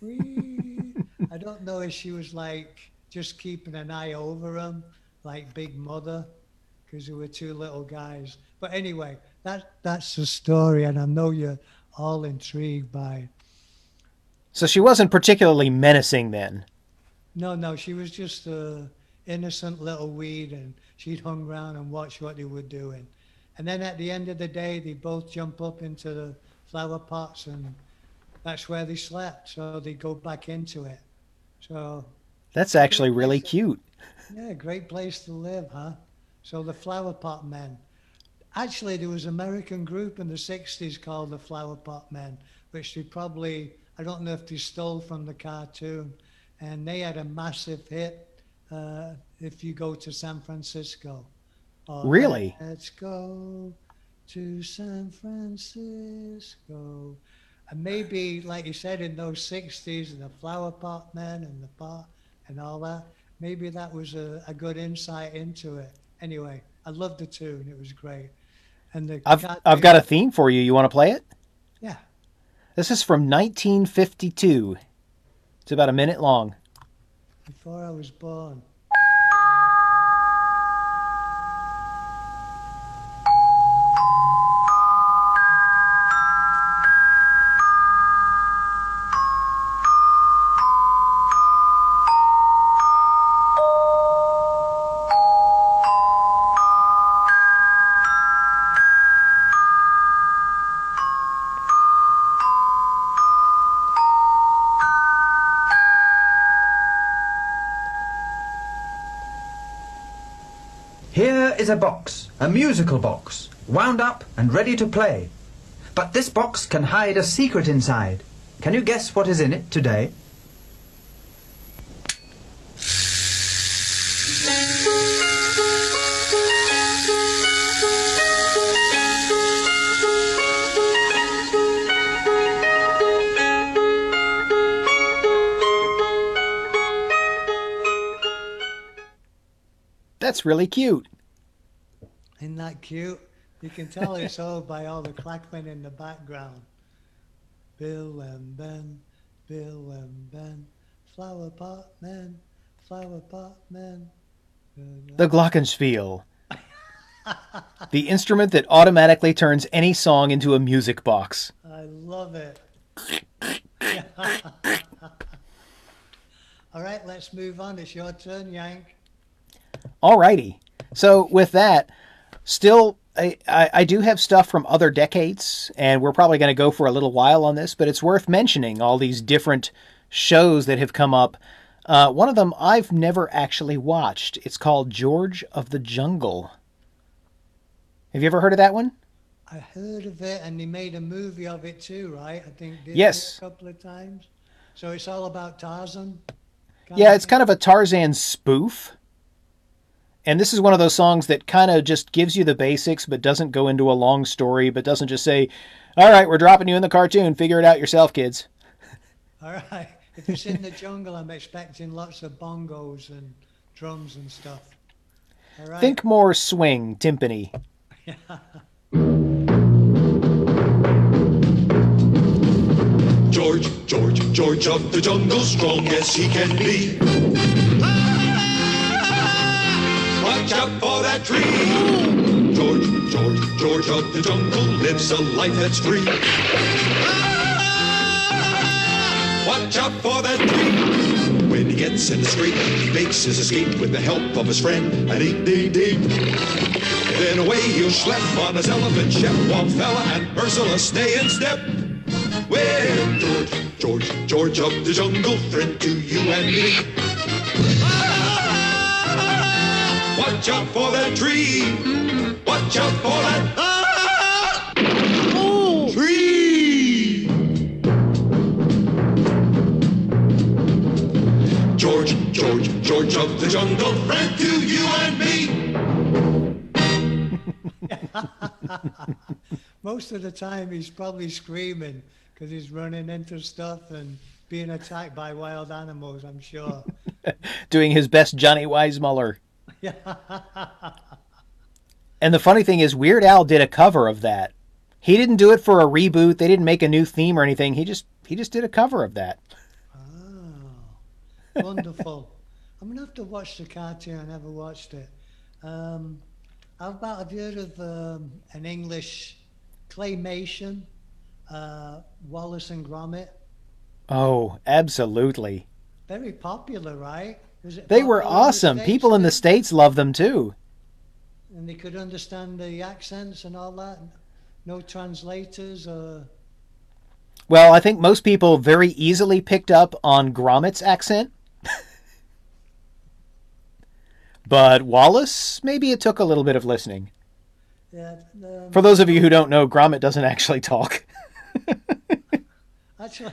wee. I don't know if she was like just keeping an eye over them, like Big Mother, because there were two little guys. But anyway, that that's the story, and I know you're all intrigued by. it. So she wasn't particularly menacing then. No, no, she was just a innocent little weed, and she'd hung around and watched what they were doing. And then at the end of the day, they both jump up into the flower pots, and that's where they slept. So they go back into it. So That's actually really cute. Yeah, great place to live, huh? So the Flower Pot Men. Actually, there was an American group in the 60s called the Flower Pot Men, which they probably, I don't know if they stole from the cartoon. And they had a massive hit uh, if you go to San Francisco. Really? Let's go to San Francisco. And maybe, like you said, in those 60s, and the Flower Pot Men and the pot and all that, maybe that was a, a good insight into it. Anyway, I loved the tune. It was great. And the I've cartoon- I've got a theme for you. You want to play it? Yeah. This is from 1952. It's about a minute long. before I was born. Is a box, a musical box, wound up and ready to play. But this box can hide a secret inside. Can you guess what is in it today? That's really cute. Isn't that cute? You can tell it's all by all the clackmen in the background. Bill and Ben, Bill and Ben, flower pot men, flower pot men. The Glockenspiel. the instrument that automatically turns any song into a music box. I love it. all right, let's move on. It's your turn, Yank. All righty. So with that, still I, I, do have stuff from other decades, and we're probably going to go for a little while on this, but it's worth mentioning all these different shows that have come up. Uh, one of them I've never actually watched. It's called George of the Jungle. Have you ever heard of that one? I heard of it, and they made a movie of it too, right? I think did Yes. a couple of times. So it's all about Tarzan. Yeah, it's kind of a Tarzan spoof. And this is one of those songs that kind of just gives you the basics, but doesn't go into a long story, but doesn't just say, all right, we're dropping you in the cartoon. Figure it out yourself, kids. All right. If it's in the jungle, I'm expecting lots of bongos and drums and stuff. All right. Think more swing, timpani. George, George, George of the jungle, strong as he can be. Watch out for that tree. George, George, George of the jungle lives a life that's free. Watch out for that tree. When he gets in the street, he makes his escape with the help of his friend, an eight day deep. Then away he'll schlep on his elephant ship while Fella and Ursula stay in step. Well, George, George, George of the jungle, friend to you and me. Watch out for that tree. Watch out for that tree. George, George, George of the jungle, friend to you and me. Most of the time, he's probably screaming because he's running into stuff and being attacked by wild animals, I'm sure. Doing his best Johnny Weissmuller. And the funny thing is, Weird Al did a cover of that. He didn't do it for a reboot. They didn't make a new theme or anything. He just he just did a cover of that. Oh, Wonderful. I'm gonna have to watch the cartoon. I never watched it. Um, how about have you heard of um, an English claymation, uh, Wallace and Gromit? Oh, absolutely. Very popular, right? They were popular in the awesome. People in the states love them too. and they could understand the accents and all that. No translators or Well, I think most people very easily picked up on Gromit's accent. But Wallace, maybe it took a little bit of listening. Yeah. um, For those of you who don't know, Gromit doesn't actually talk. Actually,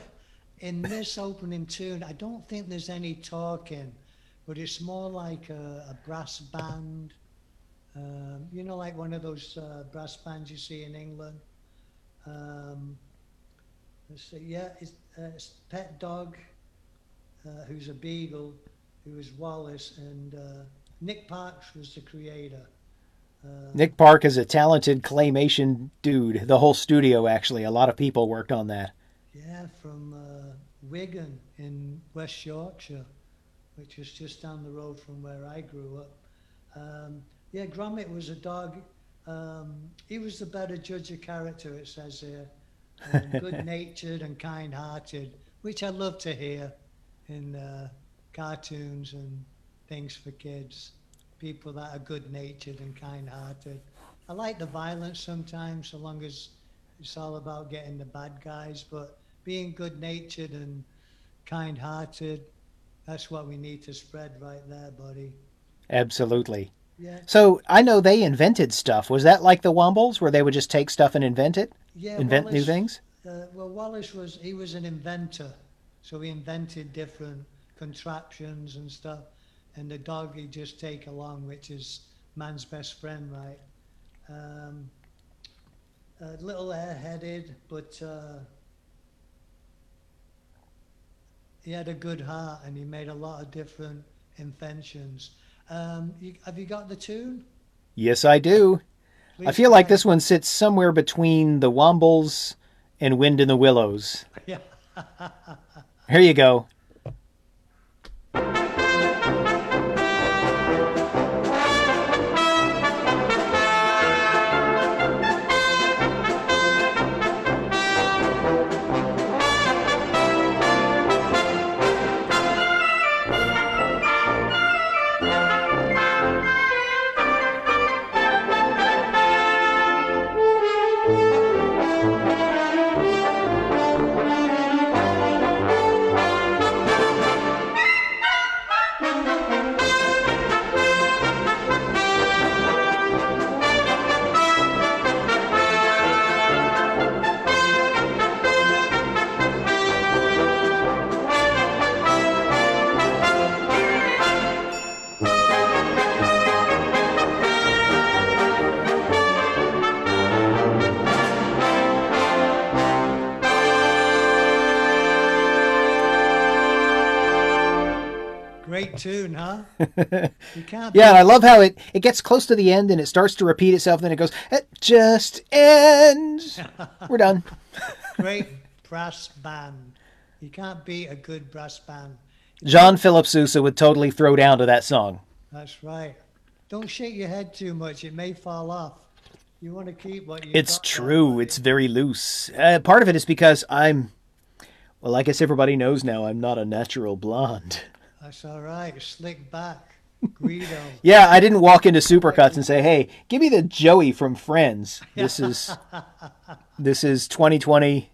in this opening tune, I don't think there's any talking, but it's more like a, a brass band. Um, you know, like one of those uh, brass bands you see in England. Um, let's see, yeah, it's, uh, it's Pet Dog, uh, who's a beagle, who is Wallace, and uh, Nick Parks was the creator. Uh, Nick Park is a talented claymation dude. The whole studio, actually, a lot of people worked on that. Yeah, from uh, Wigan in West Yorkshire, which is just down the road from where I grew up. Um, yeah, Gromit was a dog. Um, he was the better judge of character, it says here. Um, good natured and kind hearted, which I love to hear in uh, cartoons and things for kids. People that are good natured and kind hearted. I like the violence sometimes, so long as it's all about getting the bad guys, but being good natured and kind hearted, that's what we need to spread right there, buddy. Absolutely. Yeah. So I know they invented stuff. Was that like the Wombles, where they would just take stuff and invent it? Yeah, invent new things? Uh, well, Wallace was he was an inventor, so he invented different contraptions and stuff. And the dog he just take along, which is man's best friend, right? Um, a little airheaded, but uh, he had a good heart, and he made a lot of different inventions. Um, you, have you got the tune? Yes, I do. I Please feel like this one sits somewhere between the Wombles and Wind in the Willows. Yeah. Here you go. You can't Yeah, and I love how it, it gets close to the end and it starts to repeat itself, and then it goes, it just ends. We're done. Great brass band. You can't beat a good brass band. John Philip Sousa would totally throw down to that song. That's right. Don't shake your head too much. It may fall off. You want to keep what you It's true. It's very loose. Uh, part of it is because I'm, well, I guess everybody knows now I'm not a natural blonde. That's all right. Slick back. Guido. Yeah, I didn't walk into Supercuts and say, "Hey, give me the Joey from Friends." This is this is 2020.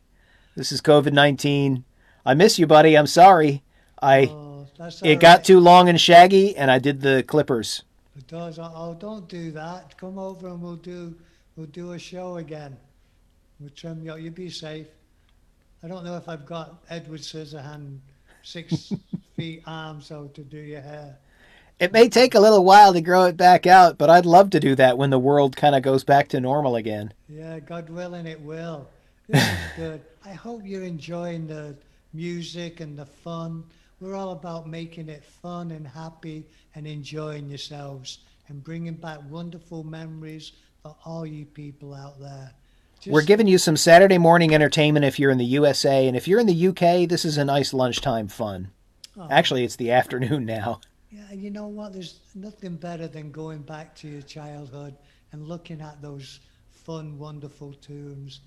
This is COVID-19. I miss you, buddy. I'm sorry. I Oh, it got too long and shaggy, and I did the clippers. The doors are, oh, oh, don't do that. Come over and we'll do we'll do a show again. We'll trim you. You be safe. I don't know if I've got Edward Scissorhand six feet arms so to do your hair. It may take a little while to grow it back out, but I'd love to do that when the world kind of goes back to normal again. Yeah, God willing, it will. This is good. I hope you're enjoying the music and the fun. We're all about making it fun and happy and enjoying yourselves and bringing back wonderful memories for all you people out there. Just- We're giving you some Saturday morning entertainment if you're in the USA, and if you're in the UK, this is a nice lunchtime fun. Oh. Actually, it's the afternoon now. Yeah, you know what? There's nothing better than going back to your childhood and looking at those fun, wonderful tunes.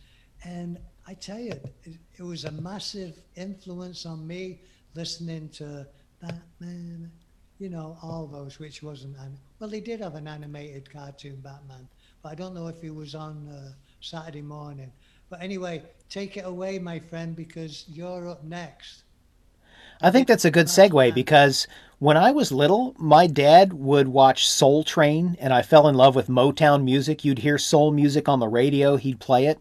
And I tell you, it, it was a massive influence on me listening to Batman, you know, all those, which wasn't, an, well, they did have an animated cartoon Batman, but I don't know if he was on uh, Saturday morning. But anyway, take it away, my friend, because you're up next. I think that's a good segue because when I was little, my dad would watch Soul Train and I fell in love with Motown music. You'd hear soul music on the radio, he'd play it.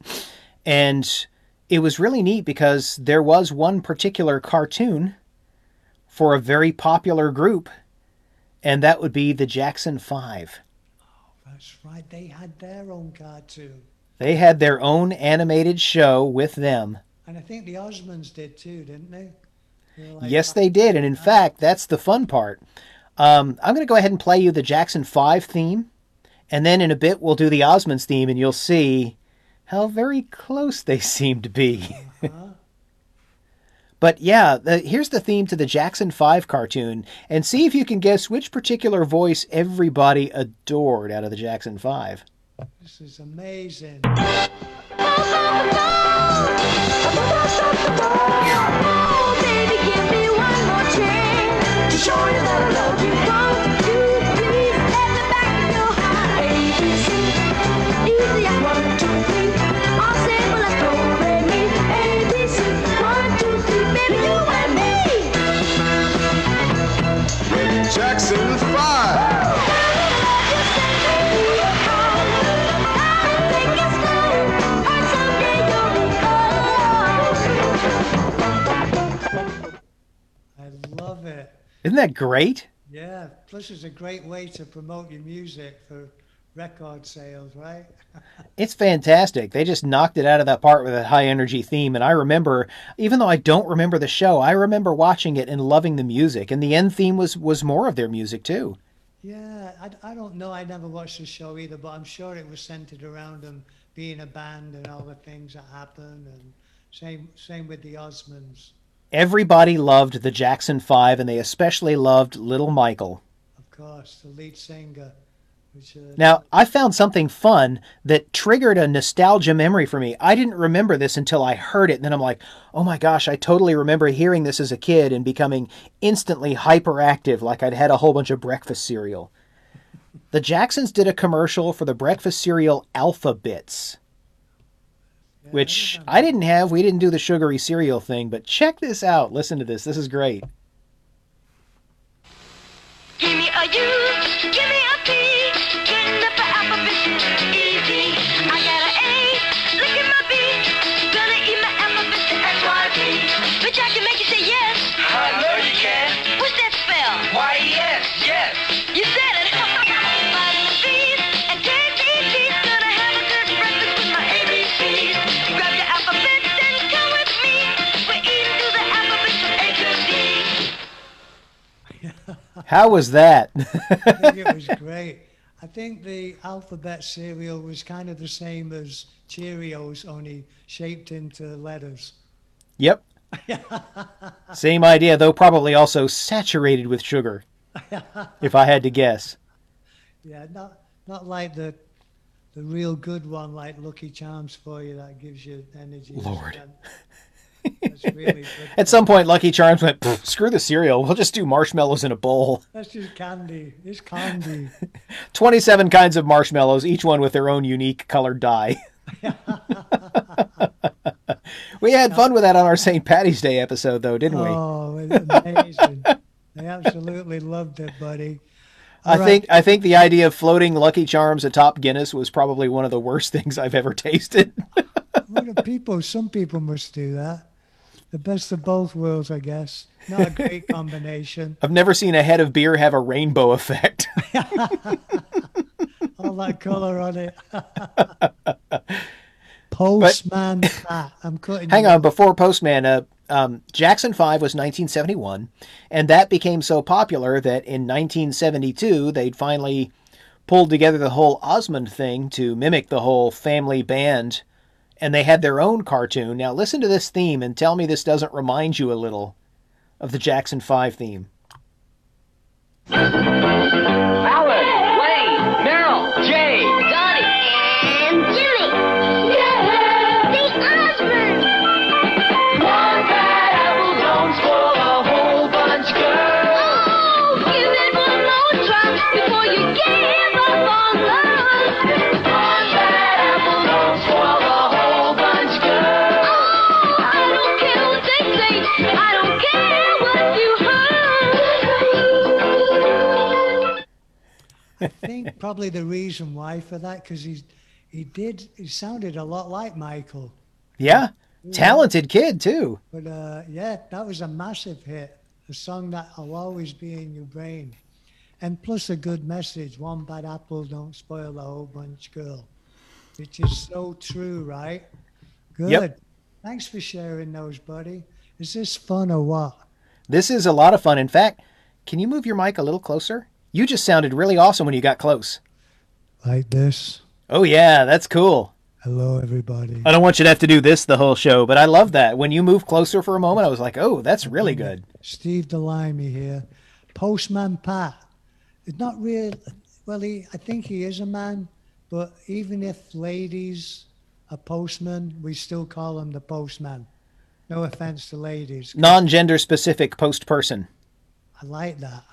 And it was really neat because there was one particular cartoon for a very popular group, and that would be the Jackson 5. Oh, That's right. They had their own cartoon. They had their own animated show with them. And I think the Osmonds did too, didn't they? They like- Yes, they did. And in fact, that's the fun part. Um, I'm going to go ahead and play you the Jackson 5 theme. And then in a bit, we'll do the Osmonds theme, and you'll see how very close they seem to be. but yeah, the, here's the theme to the Jackson 5 cartoon. And see if you can guess which particular voice everybody adored out of the Jackson 5. This is amazing. Jackson love it. Isn't that great? Yeah. Plus, it's a great way to promote your music for record sales, right? It's fantastic. They just knocked it out of that part with a high energy theme. And I remember, even though I don't remember the show, I remember watching it and loving the music. And the end theme was was more of their music too. Yeah, I, I don't know. I never watched the show either, but I'm sure it was centered around them being a band and all the things that happened. And same same with the Osmonds, Everybody loved the Jackson Five, and they especially loved Little Michael. of course, the lead singer. Which, uh, Now, I found something fun that triggered a nostalgia memory for me. I didn't remember this until I heard it, and then I'm like, oh my gosh, I totally remember hearing this as a kid and becoming instantly hyperactive like I'd had a whole bunch of breakfast cereal. The Jacksons did a commercial for the breakfast cereal Alpha Bits, which I didn't have. We didn't do the sugary cereal thing, but check this out. Listen to this. This is great. Give me give me a P, getting up the alphabet How was that? I think it was great. I think the alphabet cereal was kind of the same as Cheerios, only shaped into letters. Yep. Same idea, though probably also saturated with sugar, if I had to guess. Yeah, not not like the the real good one, like Lucky Charms for you, that gives you energy. Lord. Really. At some point, Lucky Charms went, screw the cereal. We'll just do marshmallows in a bowl. That's just candy. It's candy. 27 kinds of marshmallows, each one with their own unique colored dye. we had fun with that on our St. Patty's Day episode, though, didn't we? Oh, it's amazing. I absolutely loved it, buddy. I All right. think I think the idea of floating Lucky Charms atop Guinness was probably one of the worst things I've ever tasted. What do people? Some people must do that. The best of both worlds, I guess. Not a great combination. I've never seen a head of beer have a rainbow effect. All that color on it. Postman Pat. I'm cutting. Hang on, before Postman, uh, um, Jackson 5 was 1971, and that became so popular that in 1972 they'd finally pulled together the whole Osmond thing to mimic the whole family band, and they had their own cartoon. Now, listen to this theme and tell me this doesn't remind you a little of the Jackson 5 theme. Probably the reason why for that because he's he did he sounded a lot like Michael. Yeah. Talented kid, too. But uh, yeah, that was a massive hit. A song that'll always be in your brain. And plus a good message. One bad apple don't spoil the whole bunch, girl. Which is so true, right? Good. Yep. Thanks for sharing those, buddy. Is this fun or what? This is a lot of fun. In fact, can you move your mic a little closer? You just sounded really awesome when you got close. Like this. Oh, yeah, that's cool. Hello, everybody. I don't want you to have to do this the whole show, but I love that. When you move closer for a moment, I was like, oh, that's really good. Steve Delimey here. Postman Pat. It's not real. Well, he, I think he is a man, but even if ladies are postmen, we still call him the postman. No offense to ladies. Non gender specific post person. I like that.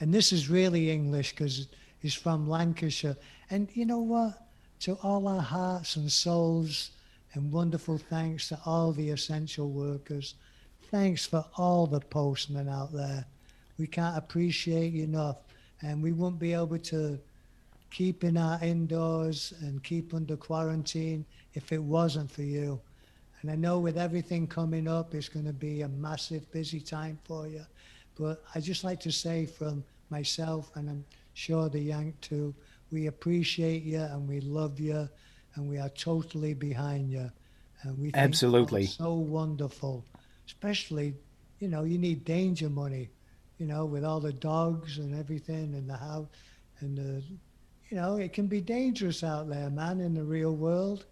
And this is really English because he's from Lancashire. And you know what? To all our hearts and souls, and wonderful thanks to all the essential workers. Thanks for all the postmen out there. We can't appreciate you enough. And we won't be able to keep in our indoors and keep under quarantine if it wasn't for you. And I know with everything coming up, it's going to be a massive, busy time for you. But I just like to say from myself, and I'm sure the Yank too, we appreciate you and we love you and we are totally behind you. And we think Absolutely. so wonderful, especially, you know, you need danger money, you know, with all the dogs and everything and the house and the, you know, it can be dangerous out there, man, in the real world.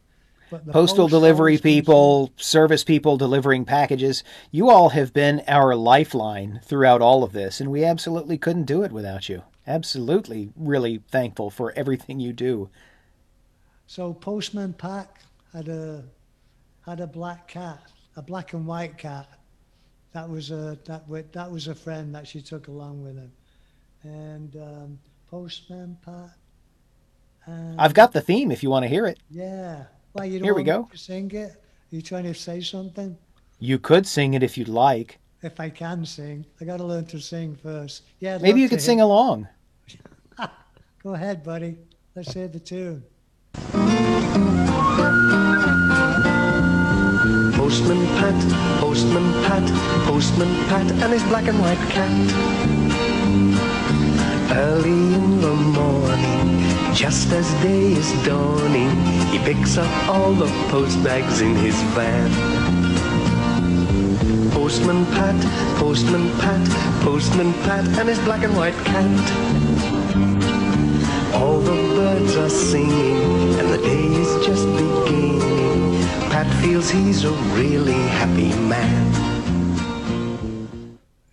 Postal delivery people, service people delivering packages. You all have been our lifeline throughout all of this, and we absolutely couldn't do it without you. Absolutely, really thankful for everything you do. So Postman Pat had a had a black cat, a black and white cat. That was a that that was a friend that she took along with him, and um, Postman Pat. And I've got the theme if you want to hear it. yeah. Why you don't Here we want me go. to sing it? Are you trying to say something? You could sing it if you'd like. If I can sing, I got to learn to sing first. Yeah. I'd Maybe you to could sing hear- along. Go ahead, buddy. Let's hear the tune. Postman Pat, Postman Pat, Postman Pat, and his black and white cat. Early in the morning, just as day is dawning, he picks up all the post bags in his van. Postman Pat, Postman Pat, Postman Pat, and his black and white cat. All the birds are singing, and the day is just beginning. Pat feels he's a really happy man.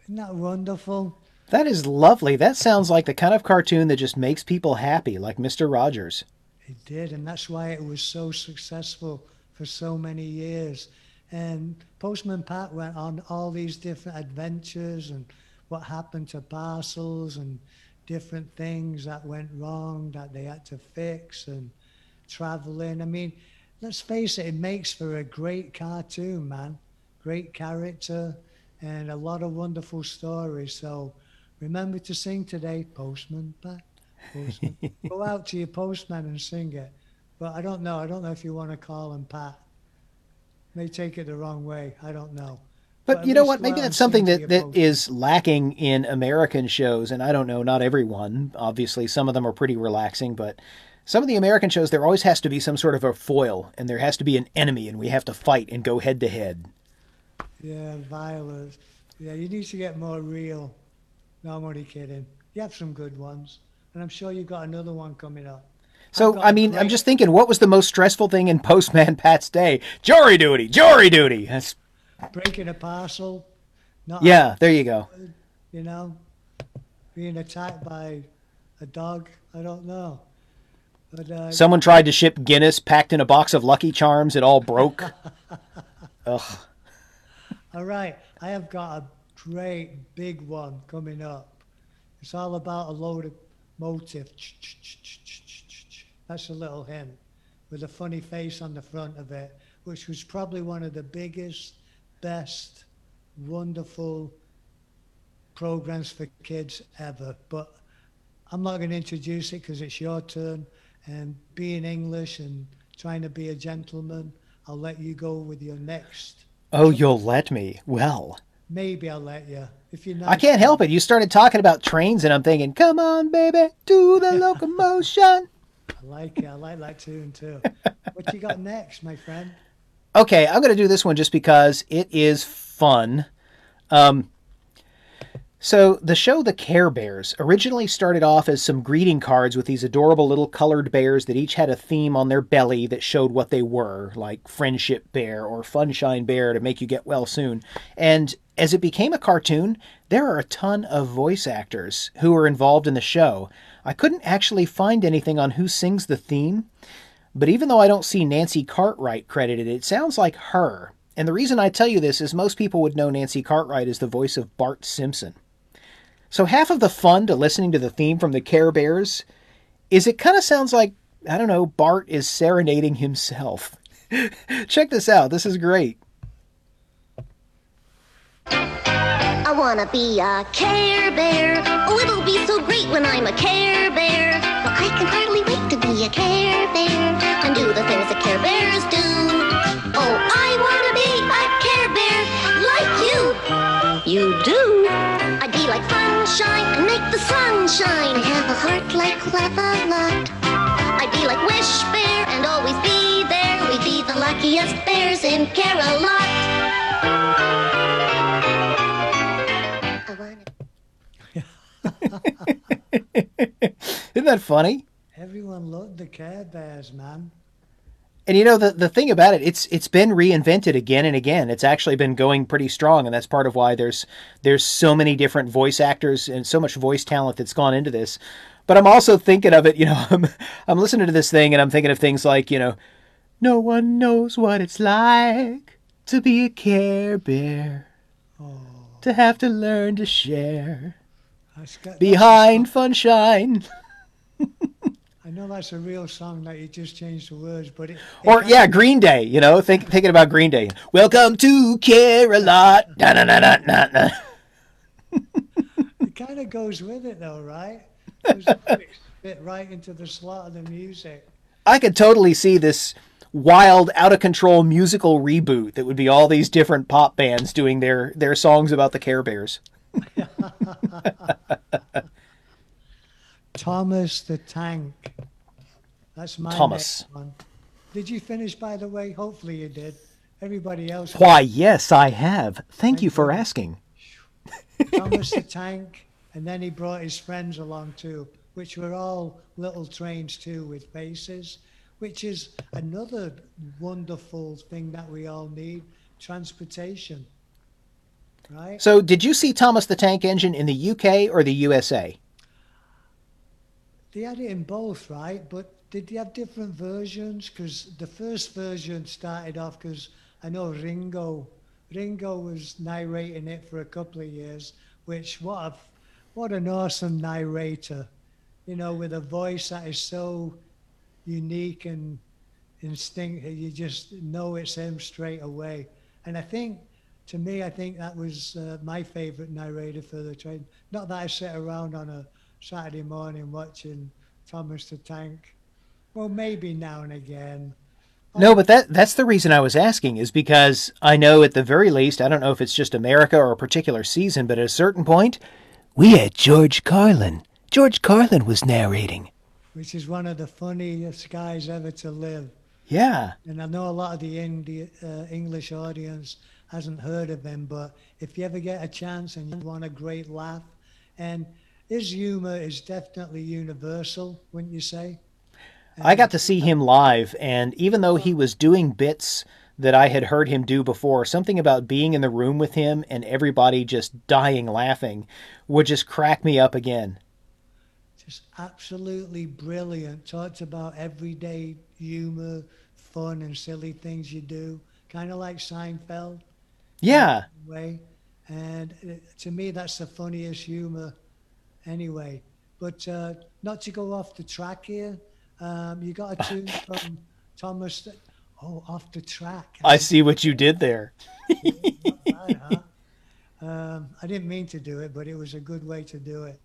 Isn't that wonderful? That is lovely. That sounds like the kind of cartoon that just makes people happy, like Mr. Rogers. It did, and that's why it was so successful for so many years. And Postman Pat went on all these different adventures and what happened to parcels and different things that went wrong that they had to fix and traveling. I mean, let's face it, it makes for a great cartoon, man. Great character and a lot of wonderful stories. So remember to sing today, Postman Pat. Postman. Go out to your postman and sing it. But I don't know. I don't know if you want to call him Pat. May take it the wrong way. I don't know. But at you know what? Maybe that's something that, that is lacking in American shows. And I don't know, not everyone. Obviously, some of them are pretty relaxing, but some of the American shows, there always has to be some sort of a foil, and there has to be an enemy, and we have to fight and go head to head. Yeah, violence. Yeah, you need to get more real. No, I'm only kidding. You have some good ones. And I'm sure you've got another one coming up. So, I a mean, I'm just thinking, what was the most stressful thing in Postman Pat's day? Jury duty, jury duty. That's, Breaking a parcel. Not yeah, there you go. you know, being attacked by a dog. I don't know. But uh, Someone tried to ship Guinness packed in a box of Lucky Charms. It all broke. Ugh. All right, I have got a great big one coming up. It's all about a load of motive. That's a little hint with a funny face on the front of it, which was probably one of the biggest, best, wonderful programs for kids ever. But I'm not going to introduce it because it's your turn. And being English and trying to be a gentleman, I'll let you go with your next. Oh, you'll let me. Well, Maybe I'll let you. If you're not. I can't help it. You started talking about trains, and I'm thinking, come on, baby, do the locomotion. I like it. I like that tune too. what you got next, my friend? Okay, I'm going to do this one just because it is fun. Um, so, the show The Care Bears originally started off as some greeting cards with these adorable little colored bears that each had a theme on their belly that showed what they were, like Friendship Bear or Funshine Bear to make you get well soon. And as it became a cartoon, there are a ton of voice actors who are involved in the show. I couldn't actually find anything on who sings the theme, but even though I don't see Nancy Cartwright credited, it sounds like her. And the reason I tell you this is most people would know Nancy Cartwright as the voice of Bart Simpson. So half of the fun to listening to the theme from the Care Bears is it kind of sounds like, I don't know, Bart is serenading himself. Check this out. This is great. I wanna be a Care Bear. Oh, it'll be so great when I'm a Care Bear. Well, I can hardly wait to be a Care Bear and do the things that Care Bears do. Oh, I wanna be a Care Bear like you. You do? I'd be like sunshine and make the sun shine. I have a heart like Love-a-Lot. I'd be like Wish Bear and always be there. We'd be the luckiest bears in Care-a-Lot. Isn't that funny? Everyone loved the Care Bears, man. And you know the the thing about it, it's it's been reinvented again and again. It's actually been going pretty strong, and that's part of why there's there's so many different voice actors and so much voice talent that's gone into this. But I'm also thinking of it, you know, I'm I'm listening to this thing and I'm thinking of things like, you know, no one knows what it's like to be a Care Bear, to have to learn to share behind Funshine. I know that's a real song that you just changed the words, but it. it Or yeah, Green Day. You know, think, thinking about Green Day. Welcome to Care-a-Lot. Da, da, da, da, da, da. It kind of goes with it, though, right? Fit right into the slot of the music. I could totally see this wild, out of control musical reboot that would be all these different pop bands doing their their songs about the Care Bears. Thomas the Tank. That's my Thomas. next one. Did you finish, by the way? Hopefully you did. Everybody else. Why, yes, I have. Thank you for asking. Thomas the Tank, and then he brought his friends along too, which were all little trains too with faces, which is another wonderful thing that we all need transportation. Right? So, did you see Thomas the Tank Engine in the UK or the USA? They had it in both, right? But did they have different versions? Because the first version started off because I know Ringo, Ringo was narrating it for a couple of years. Which what a, what an awesome narrator, you know, with a voice that is so unique and instinctive. You just know it's him straight away. And I think, to me, I think that was uh, my favorite narrator for the train. Not that I sit around on a Saturday morning watching Thomas the Tank. Well, maybe now and again. No, but that that's the reason I was asking is because I know at the very least, I don't know if it's just America or a particular season, but at a certain point, we had George Carlin. George Carlin was narrating. which is one of the funniest guys ever to live. Yeah. And I know a lot of the Indi- uh, English audience hasn't heard of him, but if you ever get a chance and you want a great laugh, and his humor is definitely universal, wouldn't you say? I got to see him live, and even though he was doing bits that I had heard him do before, something about being in the room with him and everybody just dying laughing would just crack me up again. Just absolutely brilliant. Talks about everyday humor, fun, and silly things you do, kind of like Seinfeld. Yeah. way. And uh, to me, that's the funniest humor anyway. But uh, not to go off the track here, um, you got a tune from Thomas. oh, off the track. I see what you did there. Right, huh? um, I didn't mean to do it, but it was a good way to do it.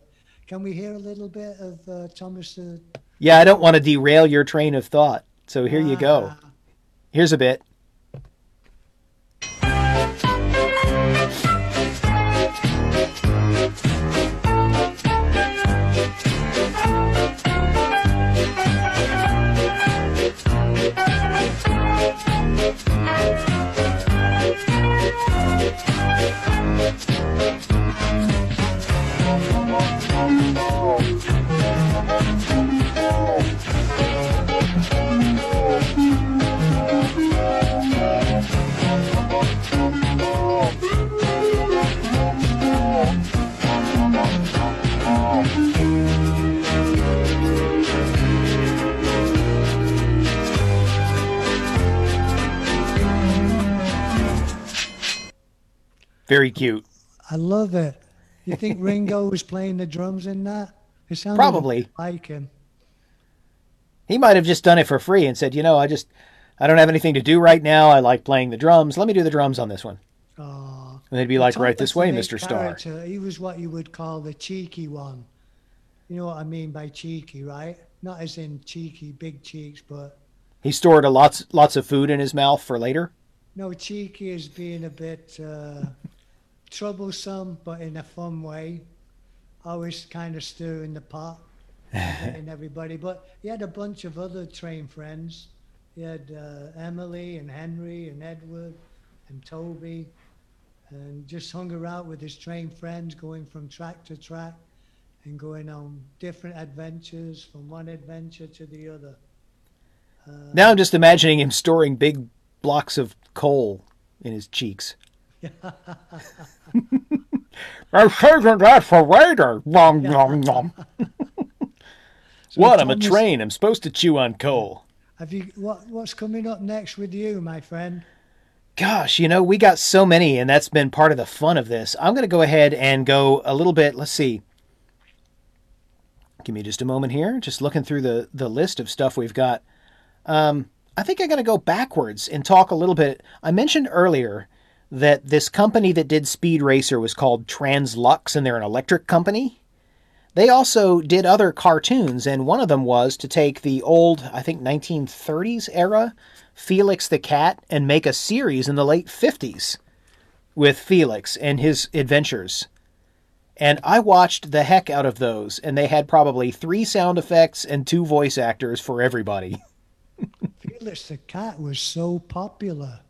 Can we hear a little bit of uh, Thomas the Yeah, I don't want to derail your train of thought. So here you go. Here's a bit. Thank you. Very cute. I love it. You think Ringo was playing the drums in that? It sounded Probably. like him. He might have just done it for free and said, you know, I just I don't have anything to do right now. I like playing the drums. Let me do the drums on this one. Oh. And they'd be like, right this way, Mr. Starr. He was what you would call the cheeky one. You know what I mean by cheeky, right? Not as in cheeky, big cheeks, but He stored a lots lots of food in his mouth for later. no, cheeky is being a bit uh, troublesome, but in a fun way. Always kind of stirring the pot and everybody. But he had a bunch of other train friends. He had uh, Emily and Henry and Edward and Toby, and just hung around with his train friends, going from track to track and going on different adventures from one adventure to the other. Now I'm just imagining him storing big blocks of coal in his cheeks. I'm saving that for later. Nom, nom, nom. what? I'm a train. I'm supposed to chew on coal. Have you what? What's coming up next with you, my friend? Gosh, you know, we got so many, and that's been part of the fun of this. I'm going to go ahead and go a little bit. Let's see. Give me just a moment here. Just looking through the, the list of stuff we've got. Um, I think I'm going to go backwards and talk a little bit. I mentioned earlier that this company that did Speed Racer was called Trans-Lux, and they're an electric company. They also did other cartoons, and one of them was to take the old, I think, 1930s era Felix the Cat and make a series in the late 50s with Felix and his adventures. And I watched the heck out of those, and they had probably three sound effects and two voice actors for everybody. Felix the cat was so popular.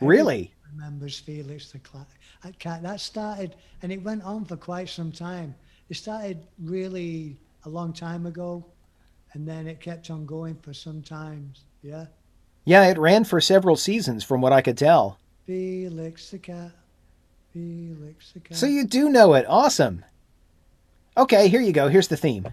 really? Remembers Felix the cla- cat? That started, and it went on for quite some time. It started really a long time ago, and then it kept on going for some times. Yeah, Yeah, it ran for several seasons from what I could tell. Felix the cat. Felix the cat. So you do know it. Awesome. Okay, here you go. Here's the theme.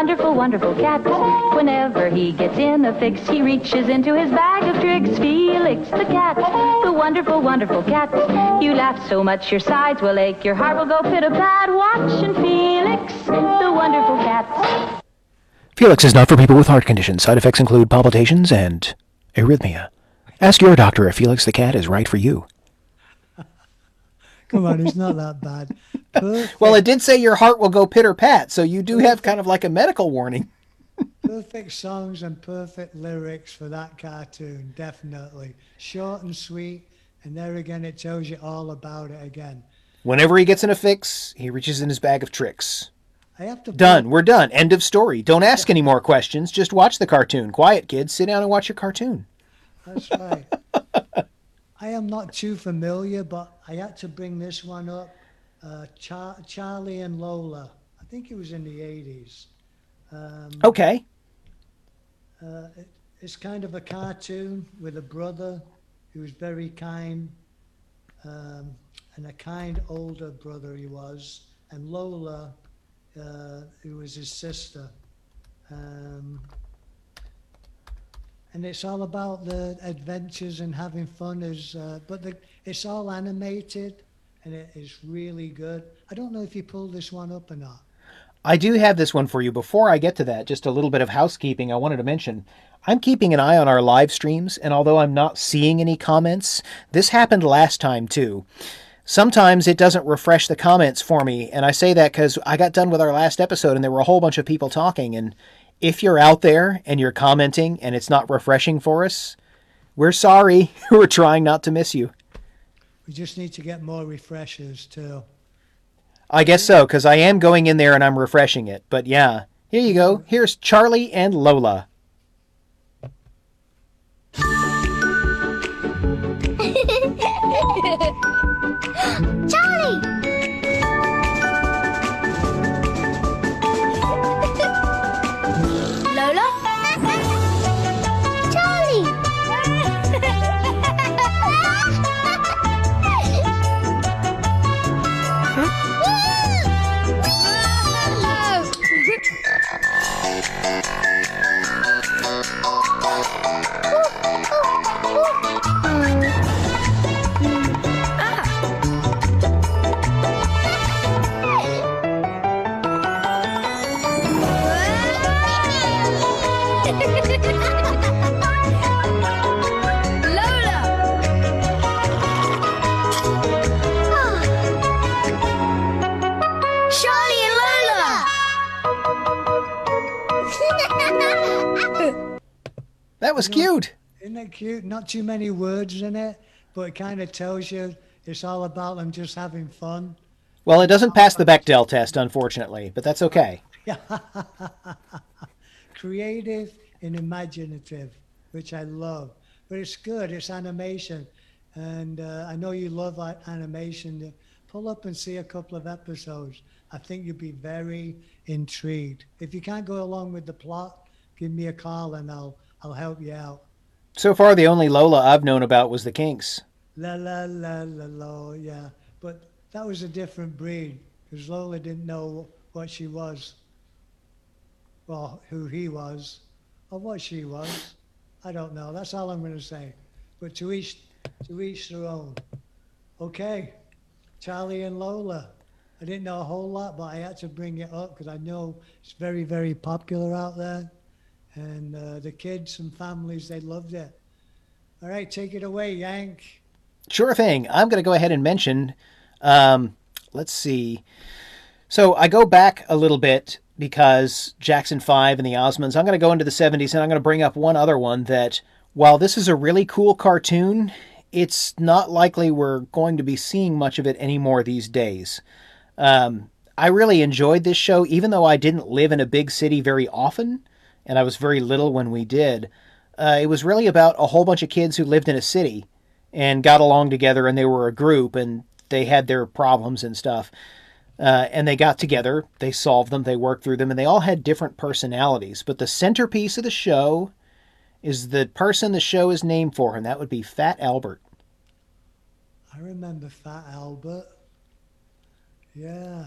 Wonderful, wonderful cat. Whenever he gets in a fix, he reaches into his bag of tricks. Felix the cat, the wonderful, wonderful cat. You laugh so much your sides will ache, your heart will go pit-a-pat. Watching Felix, the wonderful cat. Felix is not for people with heart conditions. Side effects include palpitations and arrhythmia. Ask your doctor if Felix the cat is right for you. Come on, it's not that bad. Perfect, Well, it did say your heart will go pitter pat, so you do have kind of like a medical warning. perfect songs and perfect lyrics for that cartoon, definitely. Short and sweet, and there again, it tells you all about it again. Whenever he gets in a fix, he reaches in his bag of tricks. I have to Done. We're done. End of story. Don't ask any more questions. Just watch the cartoon. Quiet, kids. Sit down and watch your cartoon. That's right. I am not too familiar, but I had to bring this one up. Uh, Char- Charlie and Lola. I think it was in the 80s. Um, Okay. Uh, it, it's kind of a cartoon with a brother who was very kind, um, and a kind older brother he was, and Lola, uh, who was his sister. Um, and it's all about the adventures and having fun. Is uh, but the, it's all animated, and it is really good. I don't know if you pulled this one up or not. I do have this one for you. Before I get to that, just a little bit of housekeeping I wanted to mention. I'm keeping an eye on our live streams, and although I'm not seeing any comments, this happened last time too. Sometimes it doesn't refresh the comments for me, and I say that because I got done with our last episode and there were a whole bunch of people talking. And if you're out there and you're commenting and it's not refreshing for us, we're sorry. we're trying not to miss you. We just need to get more refreshers too. I guess so, because I am going in there and I'm refreshing it. But yeah, here you go. Here's Charlie and Lola. That was cute. Isn't it cute? Not too many words in it, but it kind of tells you it's all about them just having fun. Well, it doesn't pass the Bechdel test, unfortunately, but that's okay. Creative and imaginative, which I love. But it's good. It's animation, and uh, I know you love animation. Pull up and see a couple of episodes. I think you'll be very intrigued. If you can't go along with the plot, give me a call and I'll I'll help you out. So far, the only Lola I've known about was the Kinks. La la la la la, yeah. But that was a different breed because Lola didn't know what she was. Well, who he was, or what she was. I don't know. That's all I'm going to say. But to each, to each their own. Okay, Charlie and Lola. I didn't know a whole lot, but I had to bring it up because I know it's very, very popular out there, and uh, the kids and families they loved it. All right, take it away, Yank. Sure thing. I'm going to go ahead and mention. Um, let's see. So I go back a little bit because Jackson 5 and the Osmonds. I'm going to go into the 70s and I'm going to bring up one other one that, while this is a really cool cartoon, it's not likely we're going to be seeing much of it anymore these days. Um, I really enjoyed this show, even though I didn't live in a big city very often, and I was very little when we did. Uh, it was really about a whole bunch of kids who lived in a city and got along together, and they were a group, and they had their problems and stuff. Uh, and they got together, they solved them, they worked through them, and they all had different personalities. But the centerpiece of the show is the person the show is named for, and that would be Fat Albert. I remember Fat Albert. Yeah.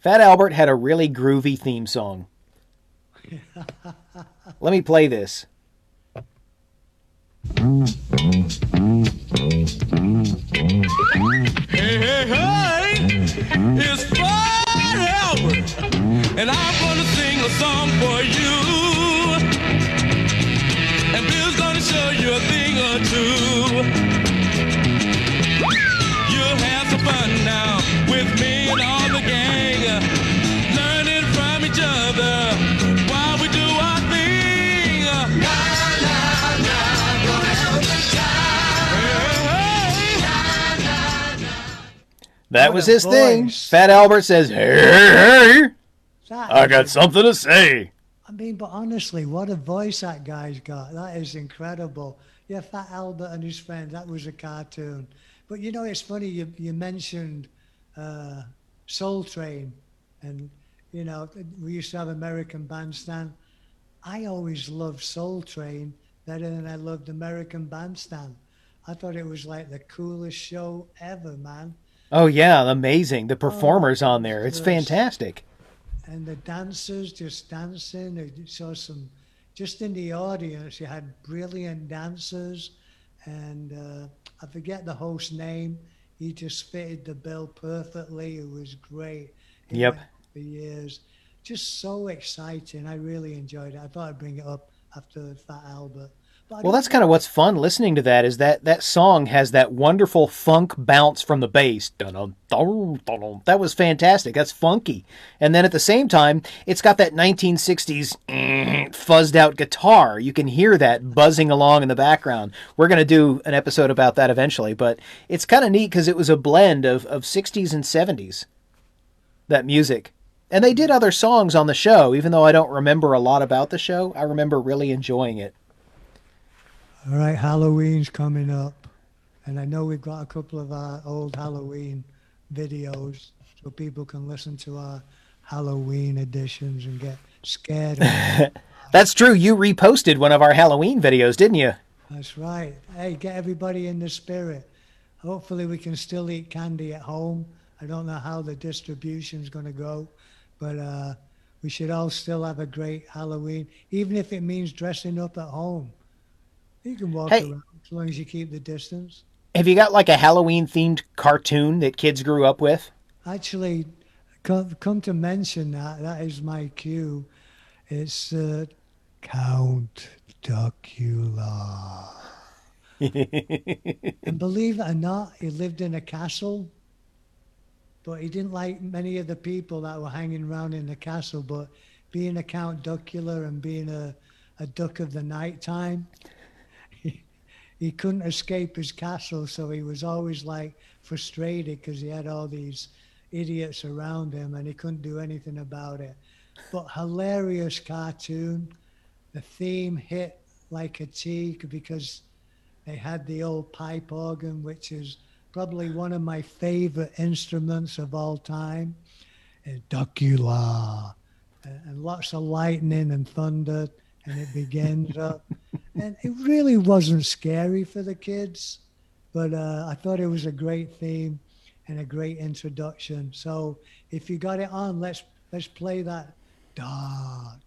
Fat Albert had a really groovy theme song. Let me play this. Hey, hey, hey! It's Fred That What was his thing. Fat Albert says, Hey, hey, I got something to say. I mean, but honestly, what a voice that guy's got. That is incredible. Yeah, Fat Albert and his friend, that was a cartoon. But you know, it's funny, you, you mentioned uh, Soul Train, and, you know, we used to have American Bandstand. I always loved Soul Train better than I loved American Bandstand. I thought it was like the coolest show ever, man. Oh, yeah, amazing. The performers on there. It's yes. fantastic. and the dancers just dancing. You saw some, just in the audience, you had brilliant dancers, and uh, I forget the host's name. He just fitted the bill perfectly. It was great. It Yep. For years, just so exciting. I really enjoyed it. I thought I'd bring it up after Fat Albert. Well, that's kind of what's fun listening to that is that that song has that wonderful funk bounce from the bass. That was fantastic. That's funky. And then at the same time, it's got that 1960s mm-hmm, fuzzed out guitar. You can hear that buzzing along in the background. We're going to do an episode about that eventually, but it's kind of neat because it was a blend of, of 60s and 70s, that music. And they did other songs on the show, even though I don't remember a lot about the show. I remember really enjoying it. All right, Halloween's coming up, and I know we've got a couple of our old Halloween videos, so people can listen to our Halloween editions and get scared. That's true. You reposted one of our Halloween videos, didn't you? That's right. Hey, get everybody in the spirit. Hopefully, we can still eat candy at home. I don't know how the distribution's going to go, but uh, we should all still have a great Halloween, even if it means dressing up at home. You can walk Hey. around as long as you keep the distance. Have you got like a Halloween themed cartoon that kids grew up with? Actually, come, come to mention that, that is my cue. It's uh, Count Duckula. and believe it or not, he lived in a castle, but he didn't like many of the people that were hanging around in the castle. But being a Count Duckula and being a, a duck of the night time, he couldn't escape his castle, so he was always like frustrated because he had all these idiots around him and he couldn't do anything about it. But hilarious cartoon. The theme hit like a T because they had the old pipe organ, which is probably one of my favorite instruments of all time. And, and lots of lightning and thunder, and it begins up. And it really wasn't scary for the kids, but uh, I thought it was a great theme and a great introduction. So if you got it on, let's let's play that dark.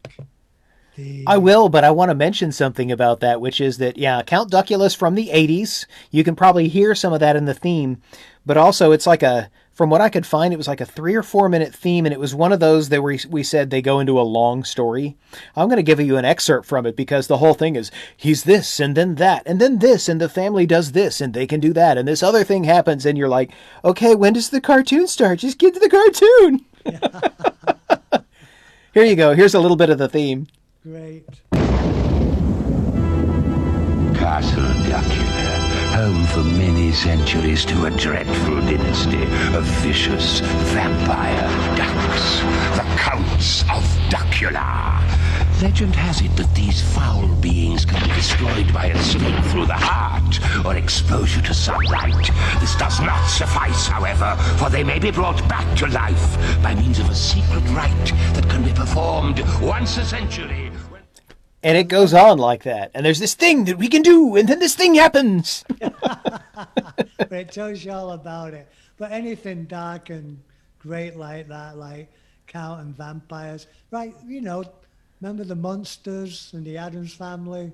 I will, but I want to mention something about that, which is that, yeah, Count Duckula's from the 80s. You can probably hear some of that in the theme, but also it's like a, from what I could find, it was like a three or four minute theme, and it was one of those that we, we said they go into a long story. I'm going to give you an excerpt from it because the whole thing is he's this, and then that, and then this, and the family does this, and they can do that, and this other thing happens, and you're like, okay, when does the cartoon start? Just get to the cartoon. Here you go. Here's a little bit of the theme. Great. Castle Dracula, home for many centuries to a dreadful dynasty of vicious vampire ducks, the Counts of Duckula. Legend has it that these foul beings can be destroyed by a slit through the heart or exposure to sunlight. This does not suffice, however, for they may be brought back to life by means of a secret rite that can be performed once a century. And it goes on like that. And there's this thing that we can do, and then this thing happens. but it tells you all about it. But anything dark and great like that, like Count and Vampires, right? You know, remember the Munsters and the Addams Family?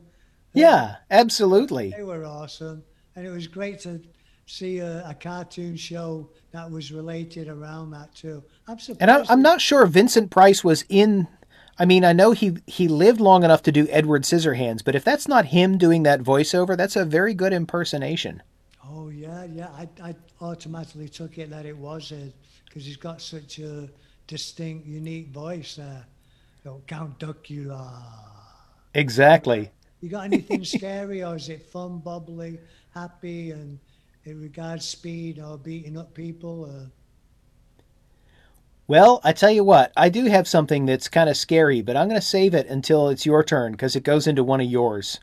Yeah, absolutely. They were awesome, and it was great to see a, a cartoon show that was related around that too. I'm surprised. And I, I'm not sure Vincent Price was in. I mean, I know he he lived long enough to do Edward Scissorhands, but if that's not him doing that voiceover, that's a very good impersonation. Oh yeah, yeah. I, I automatically took it that it was it because he's got such a distinct, unique voice there. You know, Count Duckula. Exactly. You got anything scary, or is it fun, bubbly, happy, and it regards speed or beating up people? Or... Well, I tell you what, I do have something that's kind of scary, but I'm going to save it until it's your turn because it goes into one of yours.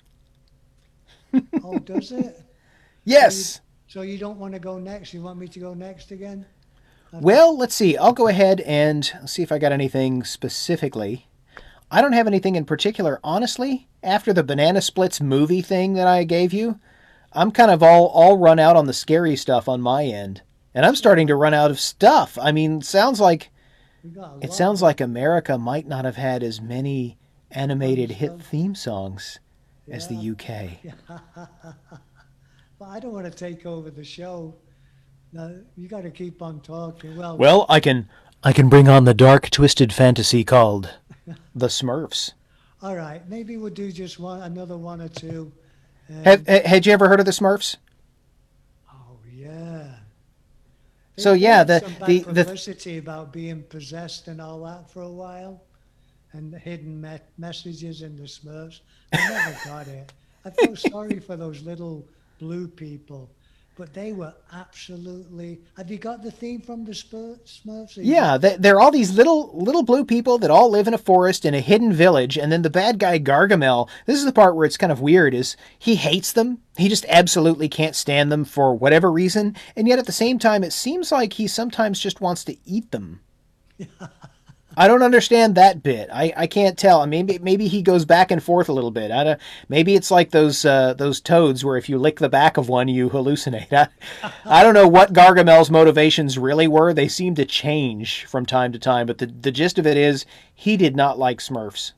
Oh, does it? Yes. So you don't want to go next? You want me to go next again? Well, let's see. I'll go ahead and see if I got anything specifically. I don't have anything in particular, honestly. After the Banana Splits movie thing that I gave you, I'm kind of all all run out on the scary stuff on my end, and I'm starting to run out of stuff. I mean, sounds like We got a it sounds like America might not have had as many animated hit theme songs as the UK. but I don't want to take over the show. No, you got to keep on talking. Well, Well, I can I can bring on the dark twisted fantasy called The Smurfs. All right, maybe we'll do just one, another one or two. And- Have, had you ever heard of the Smurfs? oh yeah. So, yeah, the- the- the- publicity about being possessed and all that for a while, and the hidden me- messages in the Smurfs. I never got it. I felt sorry for those little blue people, but they were absolutely. Have you got the theme from the Smurfs? Yeah, they, they're all these little little blue people that all live in a forest in a hidden village, and then the bad guy Gargamel. This is the part where it's kind of weird. Is he hates them? He just absolutely can't stand them for whatever reason, and yet at the same time, it seems like he sometimes just wants to eat them. I don't understand that bit. I, I can't tell. I maybe maybe he goes back and forth a little bit. I don't, maybe it's like those uh, those toads where if you lick the back of one, you hallucinate. I, I don't know what Gargamel's motivations really were. They seem to change from time to time, but the the gist of it is he did not like Smurfs.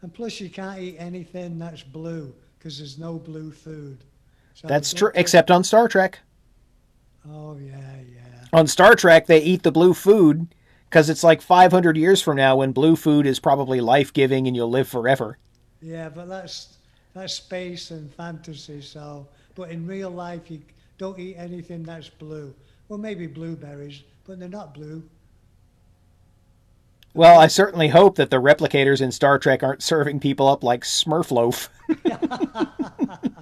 And plus, you can't eat anything that's blue because there's no blue food. So That's true, except on Star Trek. Oh yeah, yeah. On Star Trek, they eat the blue food because it's like 500 years from now when blue food is probably life giving and you'll live forever. Yeah, but that's that's space and fantasy. So, but in real life, you don't eat anything that's blue. Well, maybe blueberries, but they're not blue. Well, I certainly hope that the replicators in Star Trek aren't serving people up like Smurf loaf.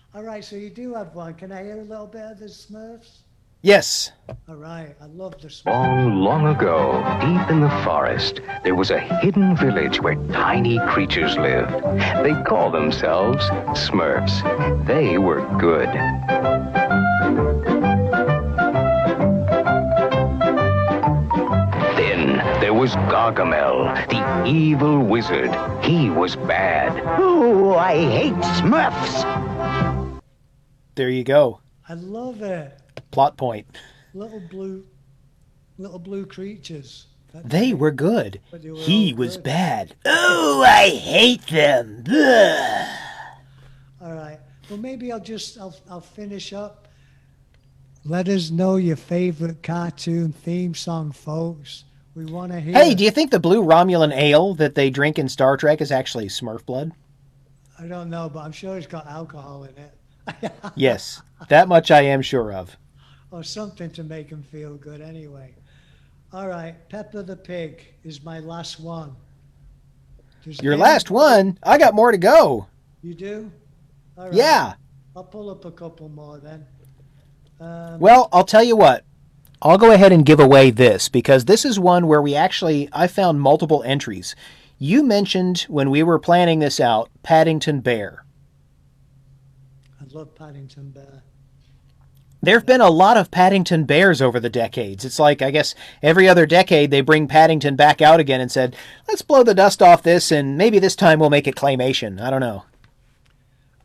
All right, so you do have one. Can I hear a little bit of the Smurfs? Yes. All right, I love the Smurfs. Long, long ago, deep in the forest, there was a hidden village where tiny creatures lived. They called themselves Smurfs. They were good. Then there was Gargamel, the evil wizard. He was bad. Oh, I hate Smurfs. There you go. I love it. Plot point. Little blue, little blue creatures. That- They were good. They were He was good. bad. Oh, I hate them. All right. Well, maybe I'll just I'll I'll finish up. Let us know your favorite cartoon theme song, folks. We want to hear. Hey, do you think the blue Romulan ale that they drink in Star Trek is actually Smurf blood? I don't know, but I'm sure it's got alcohol in it. Yes, that much I am sure of. Or something to make them feel good anyway. All right, Peppa the Pig is my last one. Does Your last one? I got more to go. You do? All right. Yeah. I'll pull up a couple more then. Um, Well, I'll tell you what. I'll go ahead and give away this because this is one where we actually I found multiple entries. You mentioned when we were planning this out Paddington Bear. I love Paddington Bear. There have been a lot of Paddington Bears over the decades. It's like, I guess, every other decade they bring Paddington back out again and said, let's blow the dust off this and maybe this time we'll make it claymation. I don't know.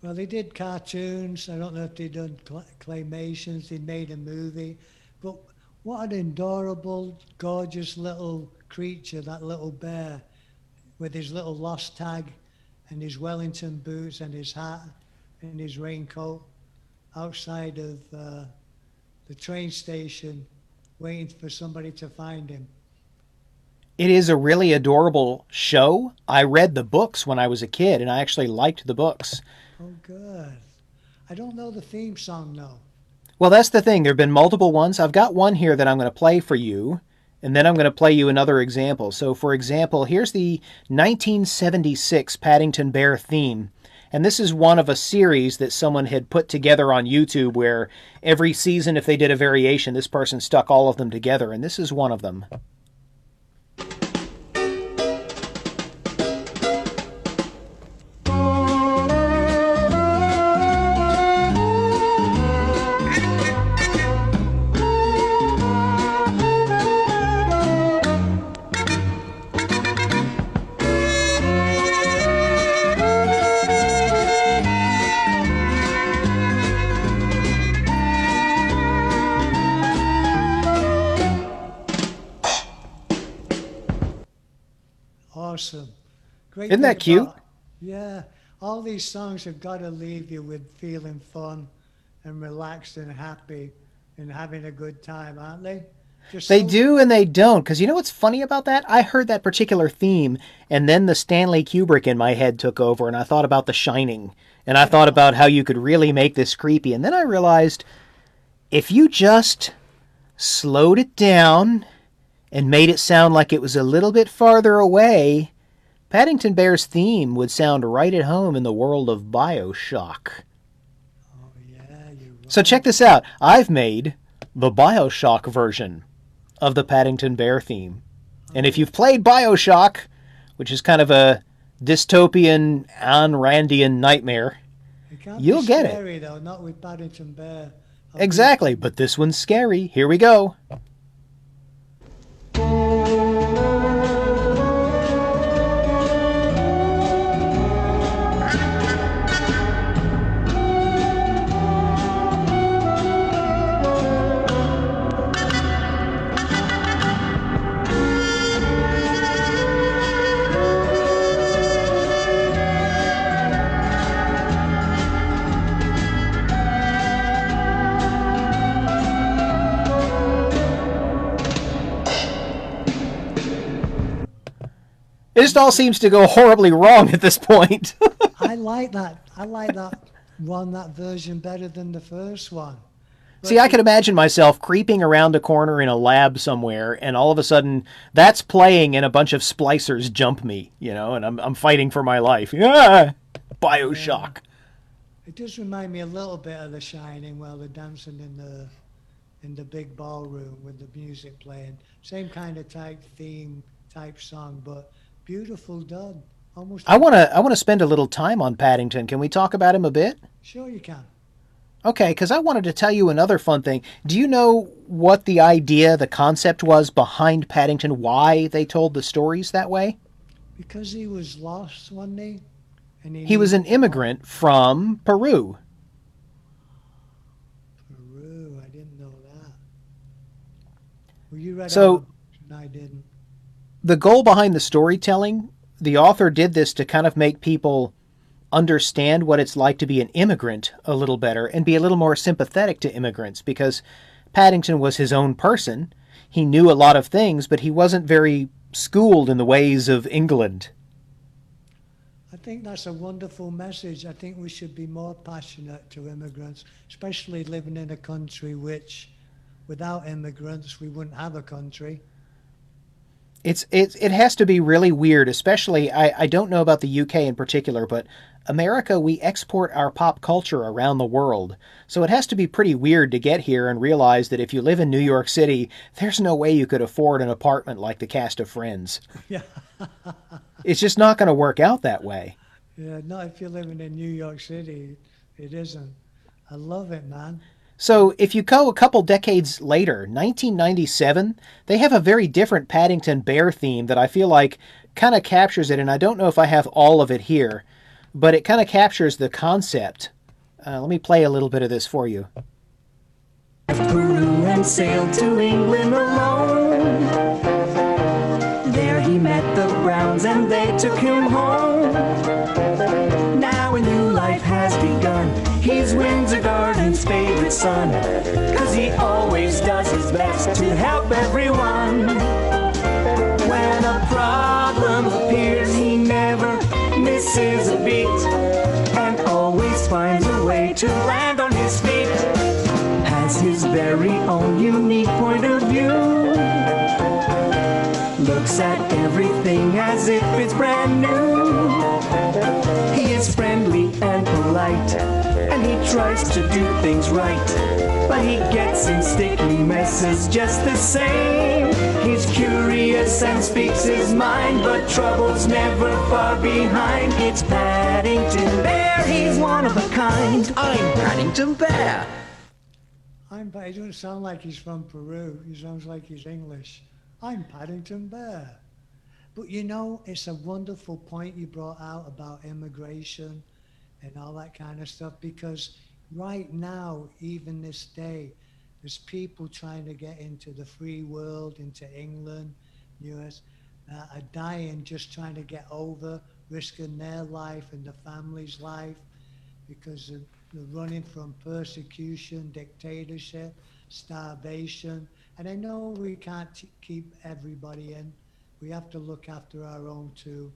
Well, they did cartoons. I don't know if they've done cl- claymations. They made a movie, but what an adorable, gorgeous little creature that little bear, with his little lost tag, and his Wellington boots and his hat and his raincoat, outside of uh, the train station, waiting for somebody to find him. It is a really adorable show. I read the books when I was a kid and I actually liked the books. Oh, good. I don't know the theme song though. Well, that's the thing. There have been multiple ones. I've got one here that I'm going to play for you, and then I'm going to play you another example. So, for example, here's the 1976 Paddington Bear theme. And this is one of a series that someone had put together on YouTube where every season, if they did a variation, this person stuck all of them together. And this is one of them. Great. Isn't that cute? about- yeah. All these songs have got to leave you with feeling fun and relaxed and happy and having a good time, aren't they? Just They so- do and they don't. Because you know what's funny about that? I heard that particular theme, and then the Stanley Kubrick in my head took over, and I thought about The Shining, and I thought about how you could really make this creepy. And then I realized if you just slowed it down and made it sound like it was a little bit farther away, Paddington Bear's theme would sound right at home in the world of Bioshock. So check this out. I've made the Bioshock version of the Paddington Bear theme. And if you've played Bioshock, which is kind of a dystopian, Ayn Randian nightmare, you'll get it. though, not with Paddington Bear. Exactly, but this one's scary. Here we go. It just all seems to go horribly wrong at this point. I like that. I like that one, that version better than the first one. See, I can imagine myself creeping around a corner in a lab somewhere, and all of a sudden that's playing, and a bunch of splicers jump me, you know, and I'm, I'm fighting for my life. Yeah! Bioshock. It does remind me a little bit of The Shining, while they're dancing in the in the big ballroom with the music playing. Same kind of type theme, type song, but beautiful done. Almost. I want to I want to spend a little time on Paddington. Can we talk about him a bit? Sure, you can. Okay, because I wanted to tell you another fun thing. Do you know what the idea, the concept was behind Paddington? Why they told the stories that way? Because he was lost one day, and he, He was an immigrant from Peru. Peru. I didn't know that. Well, you read So- all the books and I didn't. The goal behind the storytelling, the author did this to kind of make people understand what it's like to be an immigrant a little better and be a little more sympathetic to immigrants because Paddington was his own person. He knew a lot of things, but he wasn't very schooled in the ways of England. I think that's a wonderful message. I think we should be more passionate to immigrants, especially living in a country which, without immigrants, we wouldn't have a country. It's it it has to be really weird, especially I, I don't know about the UK in particular, but America we export our pop culture around the world. So it has to be pretty weird to get here and realize that if you live in New York City, there's no way you could afford an apartment like the cast of Friends. Yeah. It's just not going to work out that way. Yeah, not if you're living in New York City. It isn't. I love it, man. So if you go a couple decades later, 1997, they have a very different Paddington Bear theme that I feel like kind of captures it, and I don't know if I have all of it here, but it kind of captures the concept. Uh, let me play a little bit of this for you. Peru and sailed to England alone. There he met the Browns and they took him home. Son. Cause he always does his best to help everyone. When a problem appears, he never misses a beat. And always finds a way to land on his feet has his very own unique point of view. Looks at everything as if it's brand new. He is friendly and polite, and he tries to do things right. But he gets in sticky messes just the same. He's curious and speaks his mind, but trouble's never far behind. It's Paddington Bear, he's one of a kind. I'm Paddington Bear. I'm, but he doesn't sound like he's from Peru. He sounds like he's English. I'm Paddington Bear. But you know, it's a wonderful point you brought out about immigration and all that kind of stuff because right now, even this day, there's people trying to get into the free world, into England, US, uh, are dying just trying to get over, risking their life and the family's life because of the running from persecution, dictatorship. starvation. And I know we can't t- keep everybody in. We have to look after our own too.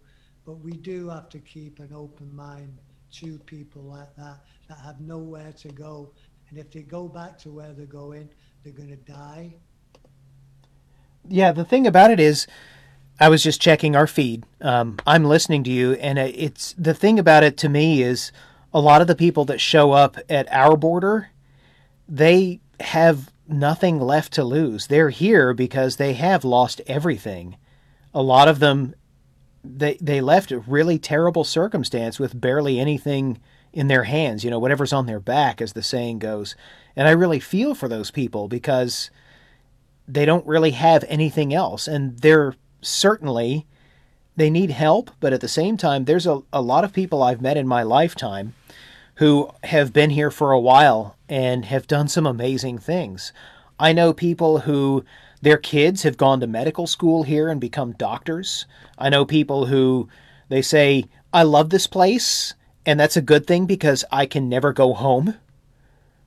But we do have to keep an open mind to people like that that have nowhere to go. And if they go back to where they're going, they're going to die. Yeah, the thing about it is, I was just checking our feed. Um, I'm listening to you, and it's the thing about it to me is a lot of the people that show up at our border, they have nothing left to lose. They're here because they have lost everything. A lot of them, they they left a really terrible circumstance with barely anything in their hands. You know, whatever's on their back, as the saying goes. And I really feel for those people because they don't really have anything else and they're certainly they need help but at the same time there's a, a lot of people i've met in my lifetime who have been here for a while and have done some amazing things i know people who their kids have gone to medical school here and become doctors i know people who they say i love this place and that's a good thing because i can never go home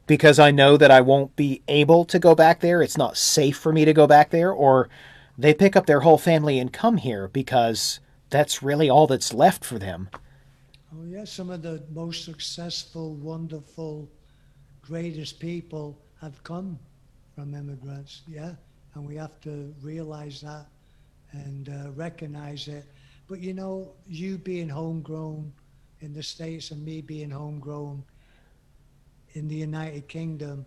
because I know that I won't be able to go back there. It's not safe for me to go back there. Or they pick up their whole family and come here because that's really all that's left for them. Oh, yeah, some of the most successful, wonderful, greatest people have come from immigrants, yeah, and we have to realize that and uh, recognize it. But you know, you being homegrown in the States and me being homegrown in the United Kingdom,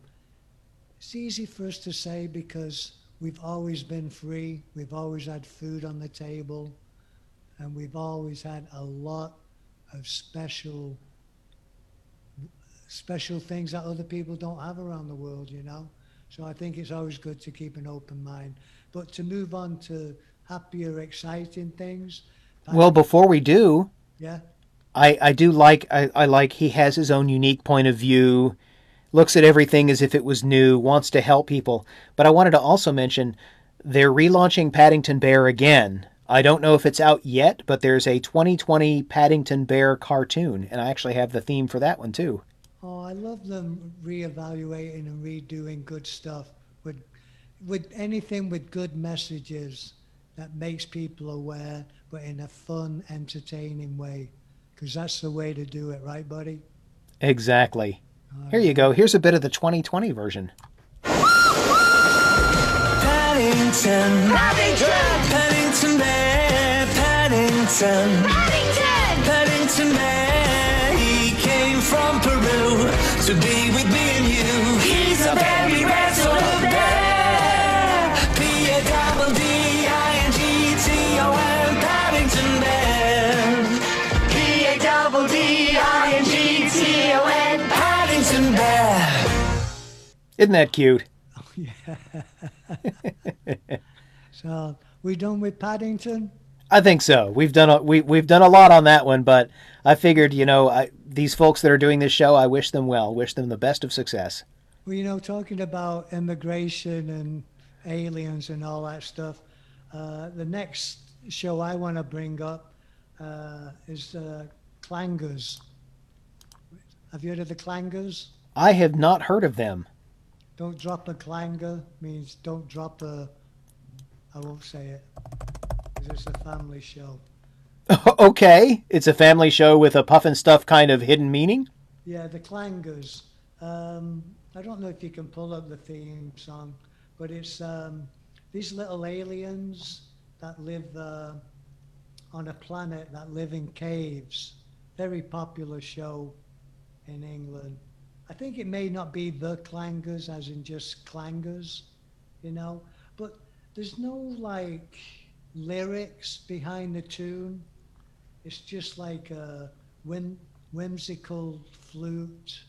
it's easy for us to say because we've always been free, we've always had food on the table, and we've always had a lot of special special things that other people don't have around the world, you know. So I think it's always good to keep an open mind. But to move on to happier, exciting things. Well, before we do, Yeah. I, I do like I, I like he has his own unique point of view, looks at everything as if it was new, wants to help people. But I wanted to also mention they're relaunching Paddington Bear again. I don't know if it's out yet, but there's a 2020 Paddington Bear cartoon, and I actually have the theme for that one too. Oh, I love them reevaluating and redoing good stuff with with anything with good messages that makes people aware, but in a fun, entertaining way. Because that's the way to do it, right, buddy? Exactly. Here you go. Here's a bit of the 2020 version. Paddington. Paddington. Paddington Bear. Paddington. Paddington. Paddington Bear. To be with me and you. He's a very rare sort of bear. P-A-double-D-I-N-G-T-O-N. Paddington Bear. P-A-double-D-I-N-G-T-O-N. Paddington Bear. Isn't that cute? Oh, yeah. So we done with Paddington? I think so. We've done a, we we've done a lot on that one, but I figured, you know, I, these folks that are doing this show, I wish them well, wish them the best of success. Well, you know, talking about immigration and aliens and all that stuff, uh, the next show I want to bring up uh, is uh, Clangers. Have you heard of the Clangers? I have not heard of them. Don't drop a clanger means don't drop a. I won't say it. 'cause it's a family show. okay, it's a family show with a Pufnstuf kind of hidden meaning. Yeah, the Clangers. Um, I don't know if you can pull up the theme song, but it's um, these little aliens that live uh, on a planet that live in caves. Very popular show in England. I think it may not be the clangers, as in just clangers, you know, but there's no like lyrics behind the tune. It's just like a whim, whimsical flute,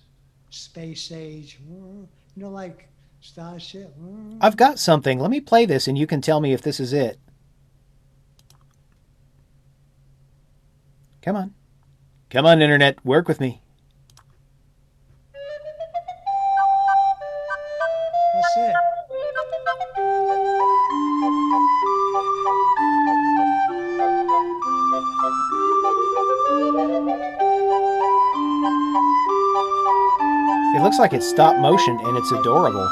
space age, uh, you know, like Starship. Uh. I've got something. Let me play this and you can tell me if this is it. Come on. Come on, Internet. Work with me. like it's stop motion and it's adorable.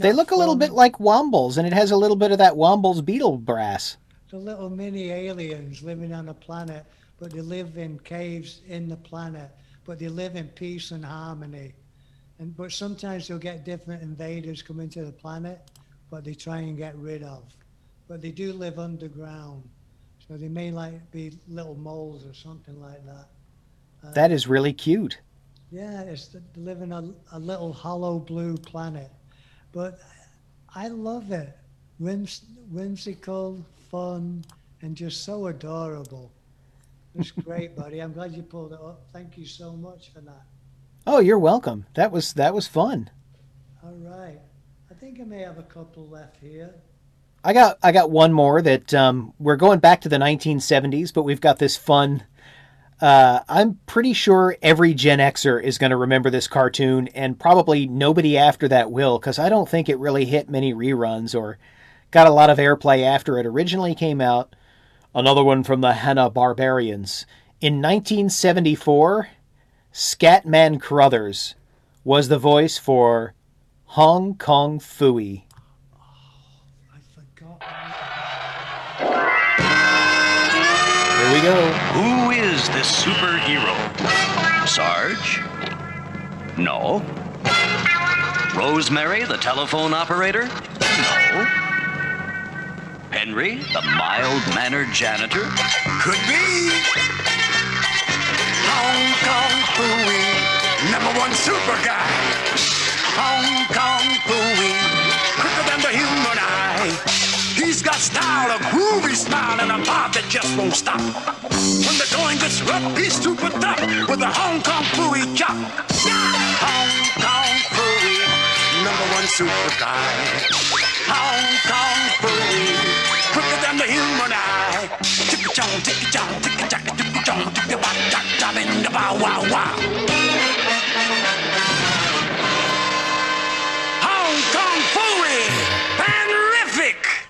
They look a little bit like Wombles, and it has a little bit of that Wombles beetle brass the little mini aliens living on the planet, but they live in caves in the planet, but they live in peace and harmony. And but sometimes you'll get different invaders come into the planet, but they try and get rid of. But they do live underground, so they may like be little moles or something like that. Uh, that is really cute. Yeah, it's the, they live in a, a little hollow blue planet. But I love it. Whims, whimsical, fun, and just so adorable. It's great, buddy. I'm glad you pulled it up. Thank you so much for that. Oh, you're welcome. That was that was fun. All right. I think I may have a couple left here. I got I got one more that um, we're going back to the 1970s, but we've got this fun. Uh, I'm pretty sure every Gen Xer is going to remember this cartoon, and probably nobody after that will, because I don't think it really hit many reruns or got a lot of airplay after it originally came out. Another one from the Hanna Barbarians. In 1974, Scatman Crothers was the voice for Hong Kong Phooey. Here we go. Who is this superhero? Sarge? No. Rosemary, the telephone operator? No. Henry, the mild mannered janitor? Could be. Hong Kong Phooey, number one super guy. Hong Kong Phooey, quicker than the human eye. He's got style, a groovy smile, and a heart that just won't stop. When the going gets rough, he's super tough with a Hong Kong Phooey chop. Hong Kong Phooey, number one super guy. Hong Kong Fooey, quicker the human eye. Ticky chong, ticky chong, ticky chong, ticky chong, ticky wah, chop, chop, in the bow, wow, wow. Hong Kong Phooey, panrific.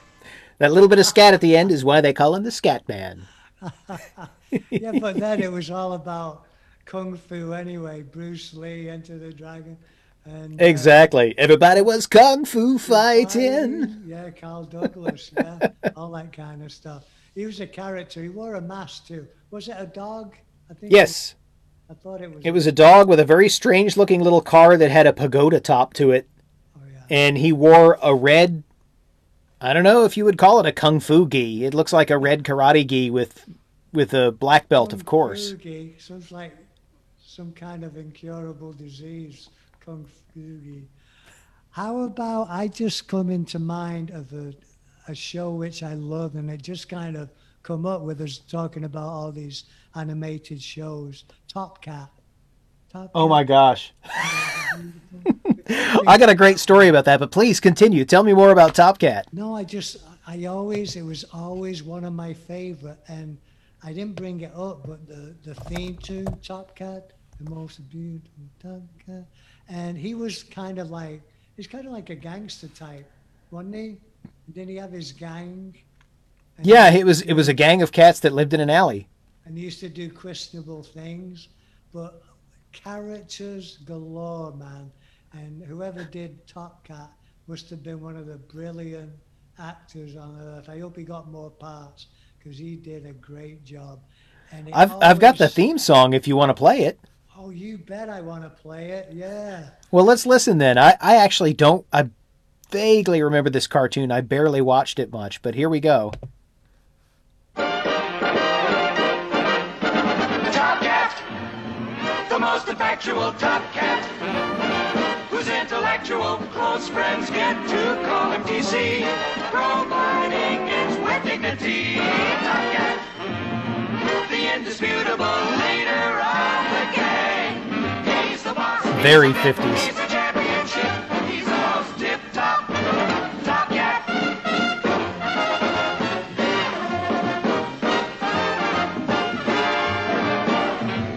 That little bit of scat at the end is why they call him the Scat Man. yeah, but then it was all about kung fu anyway. Bruce Lee, Enter the Dragon, and uh, Exactly. Everybody was kung fu fighting. yeah, Carl Douglas, yeah, all that kind of stuff. He was a character. He wore a mask too. Was it a dog? I think. Yes. I thought it was. It was a dog with a very strange looking little car that had a pagoda top to it. oh, yeah. And he wore a red I don't know if you would call it a kung fu gi. It looks like a red karate gi with with a black belt, of course. Fugi. Sounds like some kind of incurable disease. Kung Fugi. How about I just come into mind of a, a show which I love, and it just kind of come up with us talking about all these animated shows. Top Cat. Top Oh my gosh. I got a great story about that, but please continue. Tell me more about Top Cat. No, I just, I always, it was always one of my favorite, and I didn't bring it up, but the, the theme tune, Top Cat, the most beautiful Top Cat, and he was kind of like, he's kind of like a gangster type, wasn't he? Didn't he have his gang? Yeah, it was it was a gang of cats that lived in an alley. and he used to do questionable things, but characters galore, man. And whoever did Top Cat must have been one of the brilliant actors on earth. I hope he got more parts because he did a great job. And I've I've got the theme song if you want to play it. Oh, you bet I want to play it. Yeah. Well, let's listen then. I, I actually don't. I vaguely remember this cartoon. I barely watched it much, but here we go. Top Cat, the most effectual Top Cat, whose intellectual close friends get to call him TC, providing its with dignity. Top Cat, the indisputable leader of the gang. He's the boss. Very 50s. the championship. He's the most tip top. Top Cat.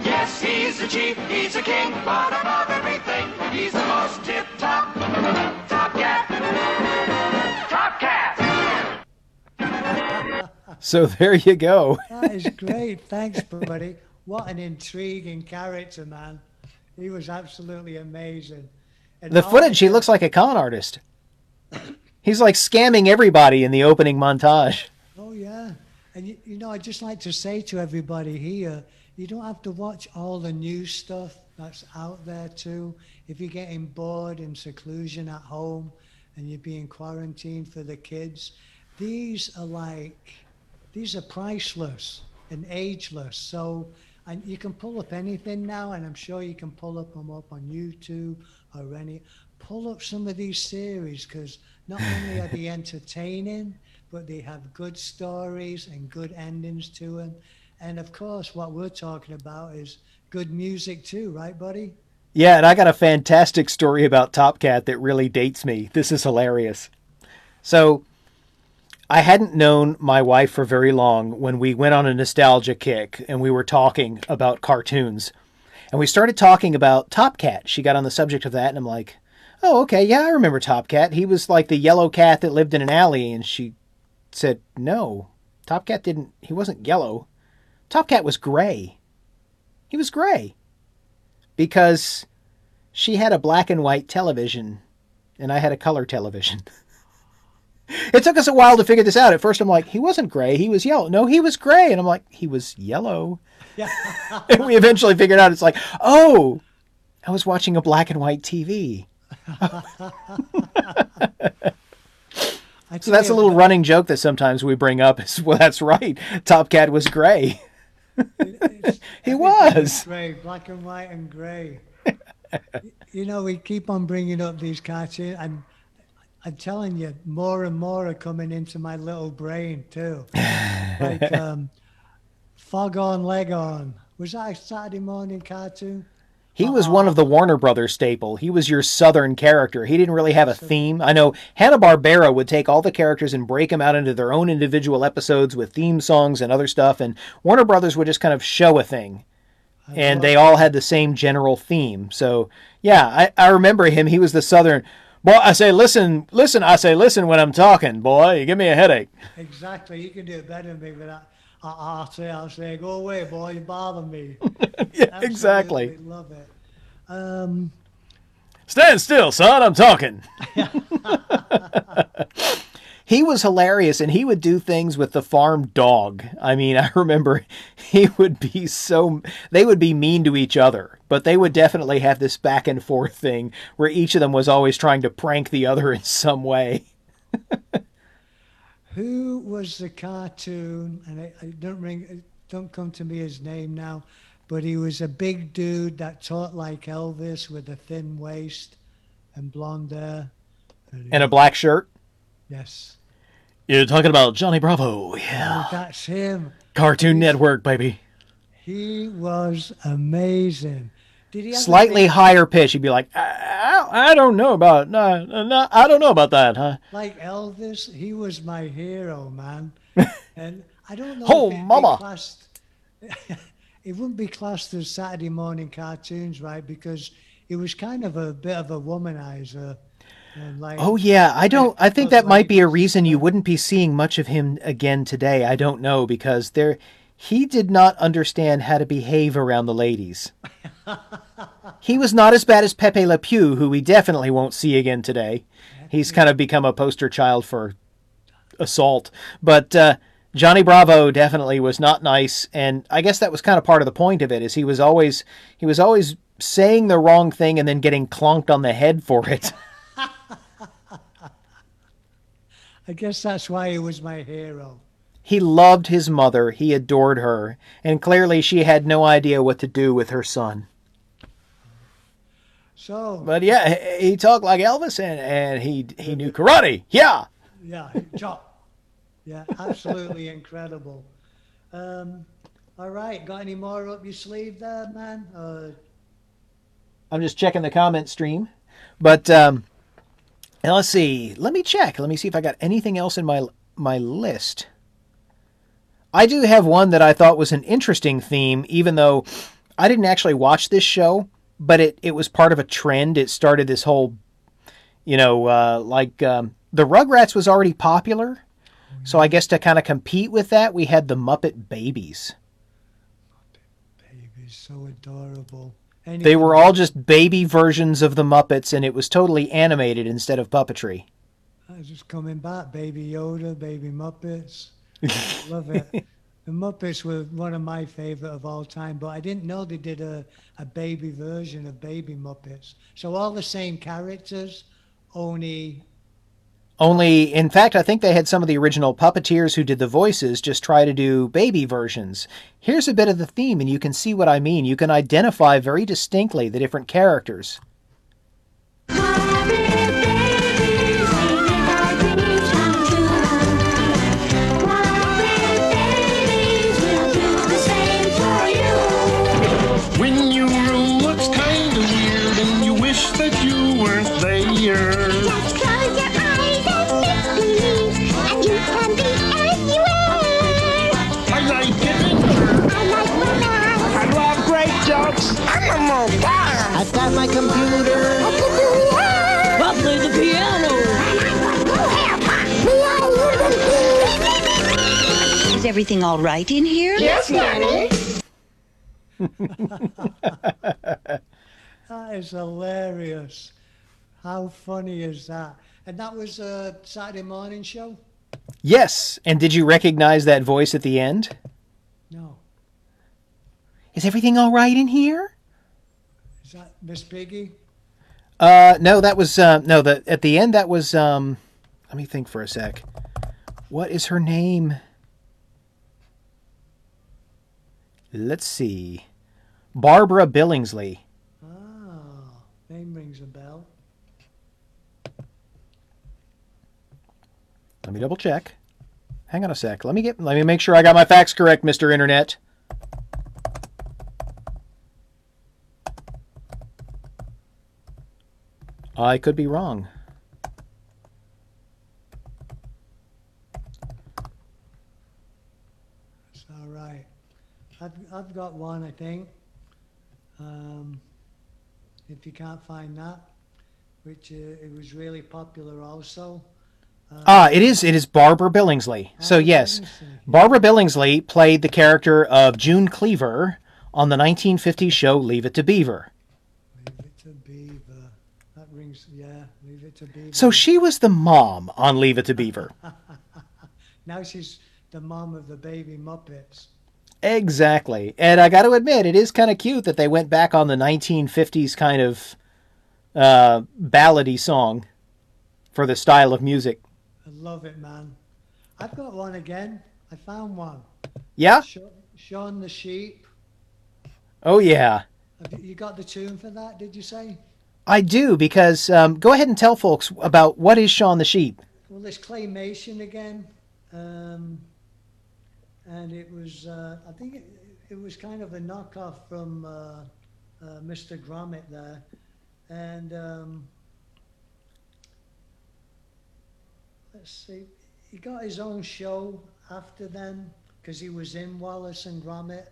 Yes, he's the chief, he's the king, but above everything, he's the most tip top. Top cat. Top cat. So there you go. That is great. Thanks, buddy. What an intriguing character, man. He was absolutely amazing. And The footage, he looks like a con artist. He's like scamming everybody in the opening montage. Oh yeah, and you, you know, I just like to say to everybody here, you don't have to watch all the new stuff that's out there too. If you're getting bored in seclusion at home, and you're being quarantined for the kids, these are like, these are priceless and ageless. So, and you can pull up anything now, and I'm sure you can pull up them up on YouTube or any. Pull up some of these series because not only are they entertaining, but they have good stories and good endings to them. And of course, what we're talking about is good music too, right, buddy? Yeah, and I got a fantastic story about Top Cat that really dates me. This is hilarious. So, I hadn't known my wife for very long when we went on a nostalgia kick and we were talking about cartoons. And we started talking about Top Cat. She got on the subject of that, and I'm like, oh, okay, yeah, I remember Top Cat. He was like the yellow cat that lived in an alley. And she said, no, Top Cat didn't, he wasn't yellow. Top Cat was gray. He was gray. Because she had a black and white television and I had a color television. it took us a while to figure this out. At first, I'm like, he wasn't gray, he was yellow. No, he was gray. And I'm like, he was yellow. Yeah. and we eventually figured out it's like, oh, I was watching a black and white TV. so that's a little running joke that sometimes we bring up is well that's right top cat was gray he was Gray, black and white and gray. you know, we keep on bringing up these cartoons. I'm, eh, I'm telling you, more and more are coming into my little brain too. like um, Foghorn Leghorn. Was that a Saturday morning cartoon? he was one of the warner brothers staple he was your southern character he didn't really have a theme i know hanna-barbera would take all the characters and break them out into their own individual episodes with theme songs and other stuff and warner brothers would just kind of show a thing and they all had the same general theme. So yeah, I, I remember him. He was the southern boy. I say, listen, listen. I say, listen when I'm talking, boy. You give me a headache. Exactly. You can do it better than me, but I, I, I'll say, I'll say, go away, boy. You bother me. yeah, exactly. Love it. Um, Stand still, son. I'm talking. he was hilarious and he would do things with the farm dog. I mean, I remember he would be so they would be mean to each other, but they would definitely have this back and forth thing where each of them was always trying to prank the other in some way. who was the cartoon? And I, I don't ring, don't come to me his name now, but he was a big dude that talked like Elvis with a thin waist and blonde hair. And a black shirt. Yes. You're talking about Johnny Bravo. Yeah. Oh, that's him. Cartoon Network, baby. He was amazing. Did he have Slightly higher pitch. He'd be like, I, I, I don't know about no, no, I don't know about that, huh? like Elvis? He was my hero, man. and I don't know. Oh, if mama. Classed, it wouldn't be classed as Saturday morning cartoons, right? Because it was kind of a bit of a womanizer. Oh yeah, I don't. I think that might be a reason you wouldn't be seeing much of him again today. I don't know because there, he did not understand how to behave around the ladies. he was not as bad as Pepe Le Pew, who we definitely won't see again today. He's kind of become a poster child for assault, but uh, Johnny Bravo definitely was not nice, and I guess that was kind of part of the point of it. Is he was always he was always saying the wrong thing and then getting clonked on the head for it. I guess that's why he was my hero. He loved his mother, he adored her, and clearly she had no idea what to do with her son. So, But yeah, he talked like Elvis and, and he he knew karate. Yeah. yeah, chop. Yeah, absolutely incredible. Um, all right, got any more up your sleeve there, man? Uh, I'm just checking the comment stream. But um and let's see. Let me check. Let me see if I got anything else in my my list. I do have one that I thought was an interesting theme, even though I didn't actually watch this show, but it, it was part of a trend. It started this whole, you know, uh, like um, the Rugrats was already popular. So I guess to kind of compete with that, we had the Muppet Babies. baby's so adorable. They were all just baby versions of the Muppets, and it was totally animated instead of puppetry. I was just coming back, Baby Yoda, Baby Muppets. Love it. The Muppets were one of my favorite of all time, but I didn't know they did a, a baby version of Baby Muppets. So all the same characters, only Only, in fact, I think they had some of the original puppeteers who did the voices just try to do baby versions. Here's a bit of the theme, and you can see what I mean. You can identify very distinctly the different characters. Everything all right in here? Yes, Nanny. That is hilarious. How funny is that? And that was a Saturday morning show? Yes, and did you recognize that voice at the end? No. Is everything all right in here? Is that Miss Piggy? Uh, no, that was uh, no. The at the end that was. Um, let me think for a sec. What is her name? Let's see. Barbara Billingsley. Oh, name rings a bell. Let me double check. Hang on a sec. Let me get. Let me make sure I got my facts correct, Mister Internet. I could be wrong. It's all right. I've, I've got one, I think. Um, if you can't find that, which uh, it was really popular also. Uh, Ah, it is. It is Barbara Billingsley. So yes, Barbara Billingsley played the character of June Cleaver on the 1950s show Leave It to Beaver. Leave it to Beaver. That rings, yeah, leave it to Beaver. So she was the mom on Leave It to Beaver. now she's the mom of the baby Muppets. Exactly. And I got to admit, it is kind of cute that they went back on the 1950s kind of uh, ballady song for the style of music. I love it, man. I've got one again. I found one. Yeah? Shaun the Sheep. Oh, yeah. Have you- got the tune for that, did you say? I do, because um, go ahead and tell folks about what is Shaun the Sheep. Well, there's claymation again, um, and it was uh, I think it, it was kind of a knockoff from uh, uh, Mr. Gromit there, and um, let's see, he got his own show after then because he was in Wallace and Gromit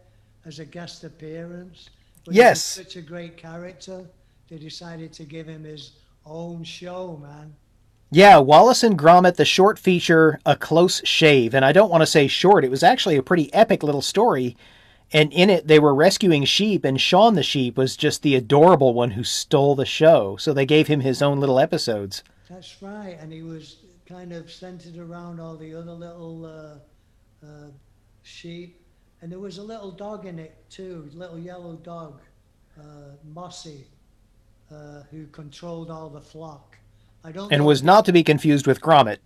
as a guest appearance. But he was Yes. such a great character. They decided to give him his own show, man. Yeah, Wallace and Gromit, the short feature, A Close Shave. And I don't want to say short, it was actually a pretty epic little story. And in it, they were rescuing sheep, and Shaun the sheep was just the adorable one who stole the show. So they gave him his own little episodes. That's right, and he was kind of centered around all the other little uh, uh, sheep, and there was a little dog in it too, little yellow dog, uh, Mossy, uh, who controlled all the flock. I don't And was not to be confused with Gromit.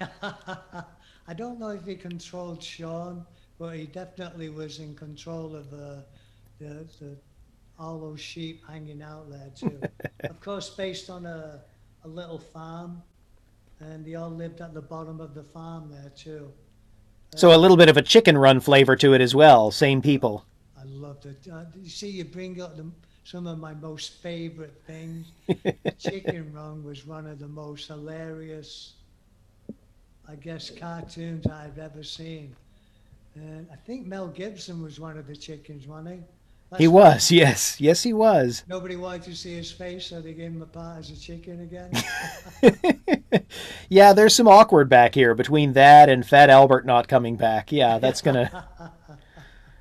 I don't know if he controlled Shaun, but he definitely was in control of uh, the, the all those sheep hanging out there too. of course, based on a, a little farm, and they all lived at the bottom of the farm there too. So a little bit of a chicken run flavor to it as well. Same people. I loved it. Uh, you see, you bring up the, some of my most favorite things. The Chicken Run was one of the most hilarious, I guess, cartoons I've ever seen. And I think Mel Gibson was one of the chickens, wasn't he? That's He was, yes. Yes, he was. Nobody wanted to see his face, so they gave him a part as a chicken again. Yeah, there's some awkward back here between that and Fat Albert not coming back. Yeah, that's gonna.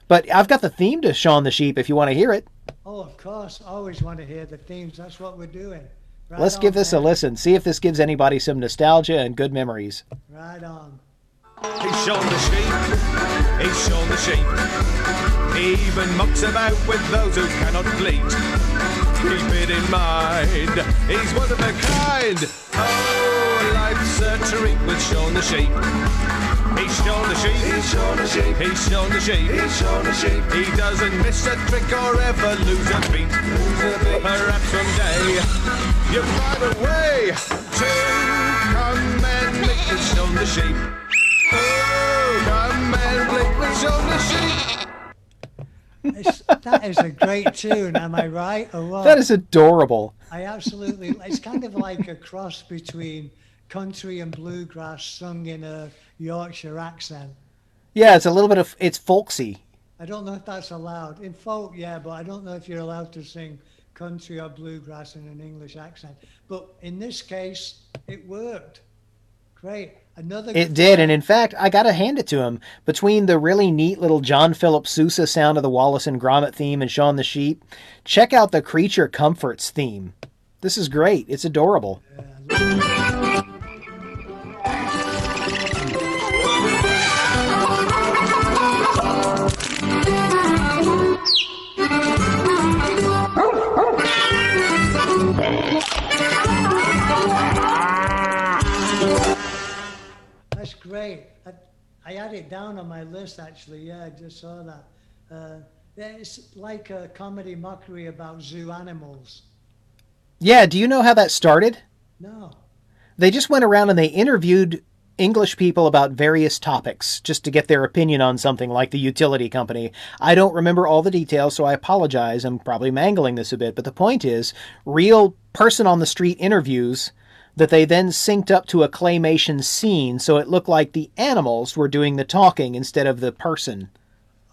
But I've got the theme to Shaun the Sheep if you want to hear it. Oh, of course. I always want to hear the themes. That's what we're doing. Let's give this a listen. See if this gives anybody some nostalgia and good memories. Right on. He's Shaun the sheep. He's Shaun the sheep. He even mucks about with those who cannot bleat. Keep it in mind. He's one of a kind. Oh, life's a treat with Shaun the sheep. He's Shaun the sheep. He's Shaun the sheep. He's Shaun the sheep. He's Shaun the sheep. He doesn't miss a trick or ever lose a beat. Lose a beat. Perhaps someday you find a way to come and make the Shaun the sheep. Oh, come and make the Shaun the sheep. It's, that is a great tune, am I right? Or what? That is adorable. I absolutely. It's kind of like a cross between country and bluegrass sung in a Yorkshire accent. Yeah, it's a little bit of it's folksy. I don't know if that's allowed in folk, yeah, but I don't know if you're allowed to sing country or bluegrass in an English accent. But in this case, it worked. Great. Another. It did, and in fact, I gotta hand it to him. Between the really neat little John Philip Sousa sound of the Wallace and Gromit theme and Shaun the Sheep, check out the Creature Comforts theme. This is great. It's adorable. That's great. I, I had it down on my list actually. Yeah, I just saw that. Uh, it's like a comedy mockery about zoo animals. Yeah, do you know how that started? No. They just went around and they interviewed English people about various topics just to get their opinion on something like the utility company. I don't remember all the details, so I apologize. I'm probably mangling this a bit, but the point is real person on the street interviews that they then synced up to a claymation scene so it looked like the animals were doing the talking instead of the person.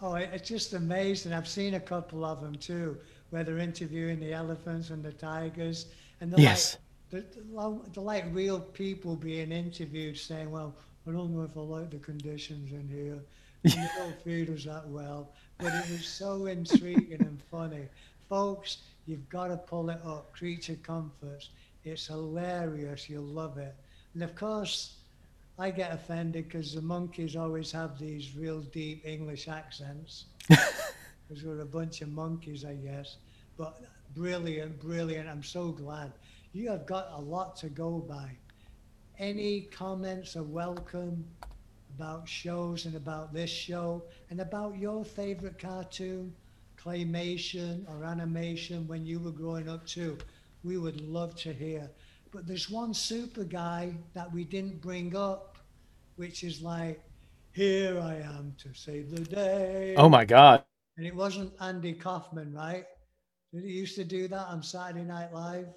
Oh, it's just amazing. I've seen a couple of them too, where they're interviewing the elephants and the tigers, and they're Yes. like they're, they're like real people being interviewed, saying, "Well, I don't know if I like the conditions in here. And they don't feed us that well." But it was so intriguing and funny, folks. You've got to pull it up. Creature Comforts. It's hilarious. You'll love it. And of course, I get offended because the monkeys always have these real deep English accents. Because we're a bunch of monkeys, I guess. But brilliant, brilliant. I'm so glad. You have got a lot to go by. Any comments are welcome about shows and about this show and about your favorite cartoon, claymation or animation when you were growing up too. We would love to hear. But there's one super guy that we didn't bring up, which is like, here I am to save the day. Oh my God. And it wasn't Andy Kaufman, right? Did he used to do that on Saturday Night Live?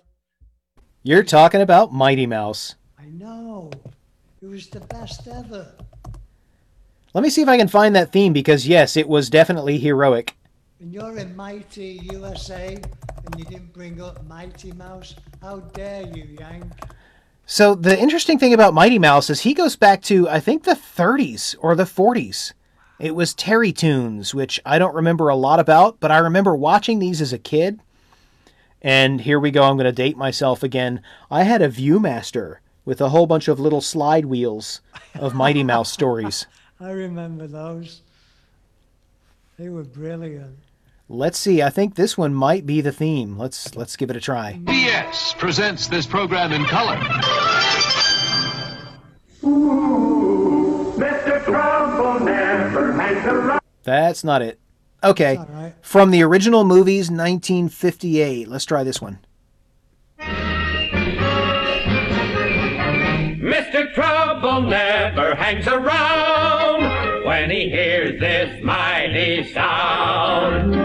You're talking about Mighty Mouse. I know. It was the best ever. Let me see if I can find that theme because, yes, it was definitely heroic. And you're in Mighty USA and you didn't bring up Mighty Mouse. How dare you, Yank? So, the interesting thing about Mighty Mouse is he goes back to, I think, the 30s or the 40s. It was Terrytoons, which I don't remember a lot about, but I remember watching these as a kid. And here we go, I'm going to date myself again. I had a Viewmaster with a whole bunch of little slide wheels of Mighty Mouse stories. I remember those. They were brilliant. Let's see. I think this one might be the theme. Let's let's give it a try. BS presents this program in color. Mr. Trouble never hangs around. That's not it. Okay. That's all right. From the original movies 1958. Let's try this one. Mr. Trouble never hangs around when he hears this mighty sound.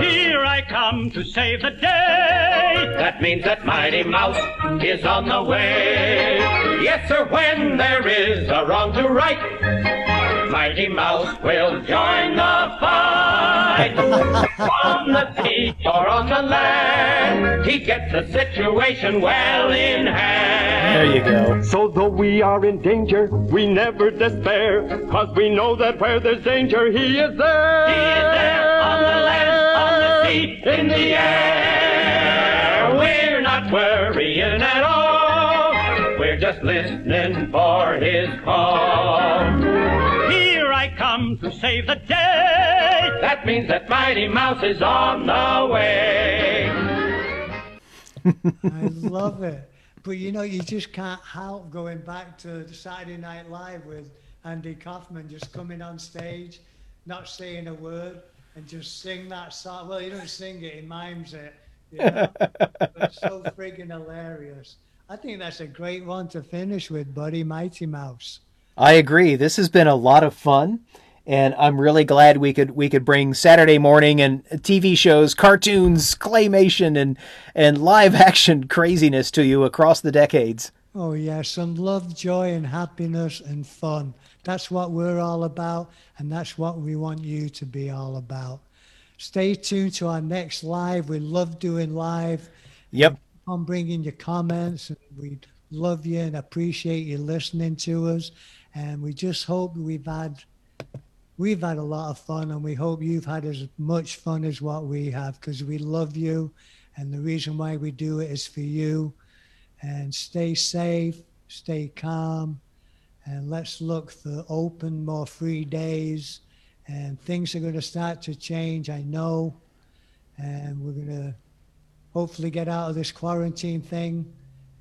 Here I come to save the day. That means that Mighty Mouse is on the way. Yes, sir, when there is a wrong to right, Mighty Mouse will join the fight. on the sea or on the land, he gets the situation well in hand. There you go. So though we are in danger, we never despair, cause we know that where there's danger, he is there. He is there on the land, on the sea, in the air. We're not not worrying at all. We're just listening for his call. Here I come to save the day. That means that Mighty Mouse is on the way. I love it. But you know, you just can't help going back to Saturday Night Live with Andy Kaufman just coming on stage, not saying a word, and just sing that song. Well, he doesn't sing it, he mimes it. You know? but it's so friggin' hilarious. I think that's a great one to finish with, buddy. Mighty Mouse. I agree. This has been a lot of fun, and I'm really glad we could we could bring Saturday morning and TV shows, cartoons, claymation, and and live action craziness to you across the decades. Oh, yes, some love, joy, and happiness and fun. That's what we're all about, and that's what we want you to be all about. Stay tuned to our next live. We love doing live. Yep. On bringing your comments, and we love you and appreciate you listening to us. And we just hope we've had we've had a lot of fun, and we hope you've had as much fun as what we have because we love you, and the reason why we do it is for you and stay safe, stay calm, and let's look for open, more free days. And things are going to start to change, I know. And we're going to hopefully get out of this quarantine thing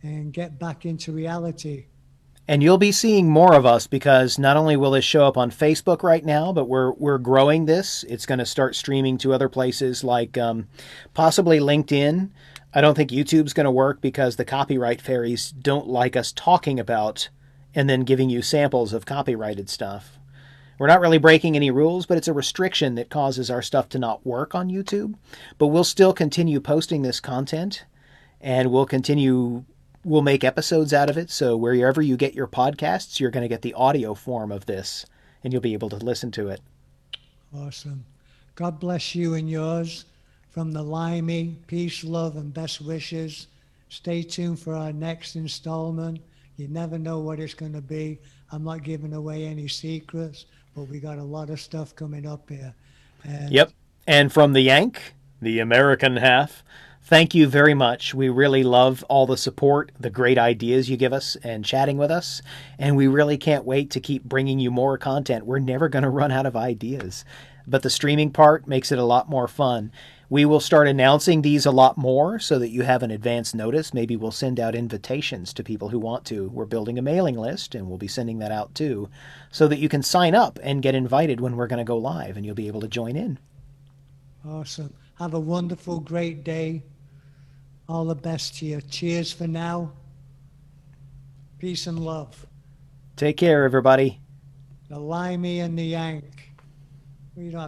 and get back into reality. And you'll be seeing more of us because not only will this show up on Facebook right now, but we're we're growing this. It's going to start streaming to other places like um, possibly LinkedIn. I don't think YouTube's going to work because the copyright fairies don't like us talking about and then giving you samples of copyrighted stuff. We're not really breaking any rules, but it's a restriction that causes our stuff to not work on YouTube. But we'll still continue posting this content and we'll continue we'll make episodes out of it. So wherever you get your podcasts, you're going to get the audio form of this and you'll be able to listen to it. Awesome. God bless you and yours. From the Limey, peace, love, and best wishes. Stay tuned for our next installment. You never know what it's going to be. I'm not giving away any secrets, but we got a lot of stuff coming up here. And Yep. And from the Yank, the American half, thank you very much. We really love all the support, the great ideas you give us, and chatting with us. And we really can't wait to keep bringing you more content. We're never going to run out of ideas. But the streaming part makes it a lot more fun. We will start announcing these a lot more so that you have an advance notice. Maybe we'll send out invitations to people who want to. We're building a mailing list and we'll be sending that out too so that you can sign up and get invited when we're going to go live and you'll be able to join in. Awesome. Have a wonderful, great day. All the best to you. Cheers for now. Peace and love. Take care, everybody. The Limey and the Yank. We don't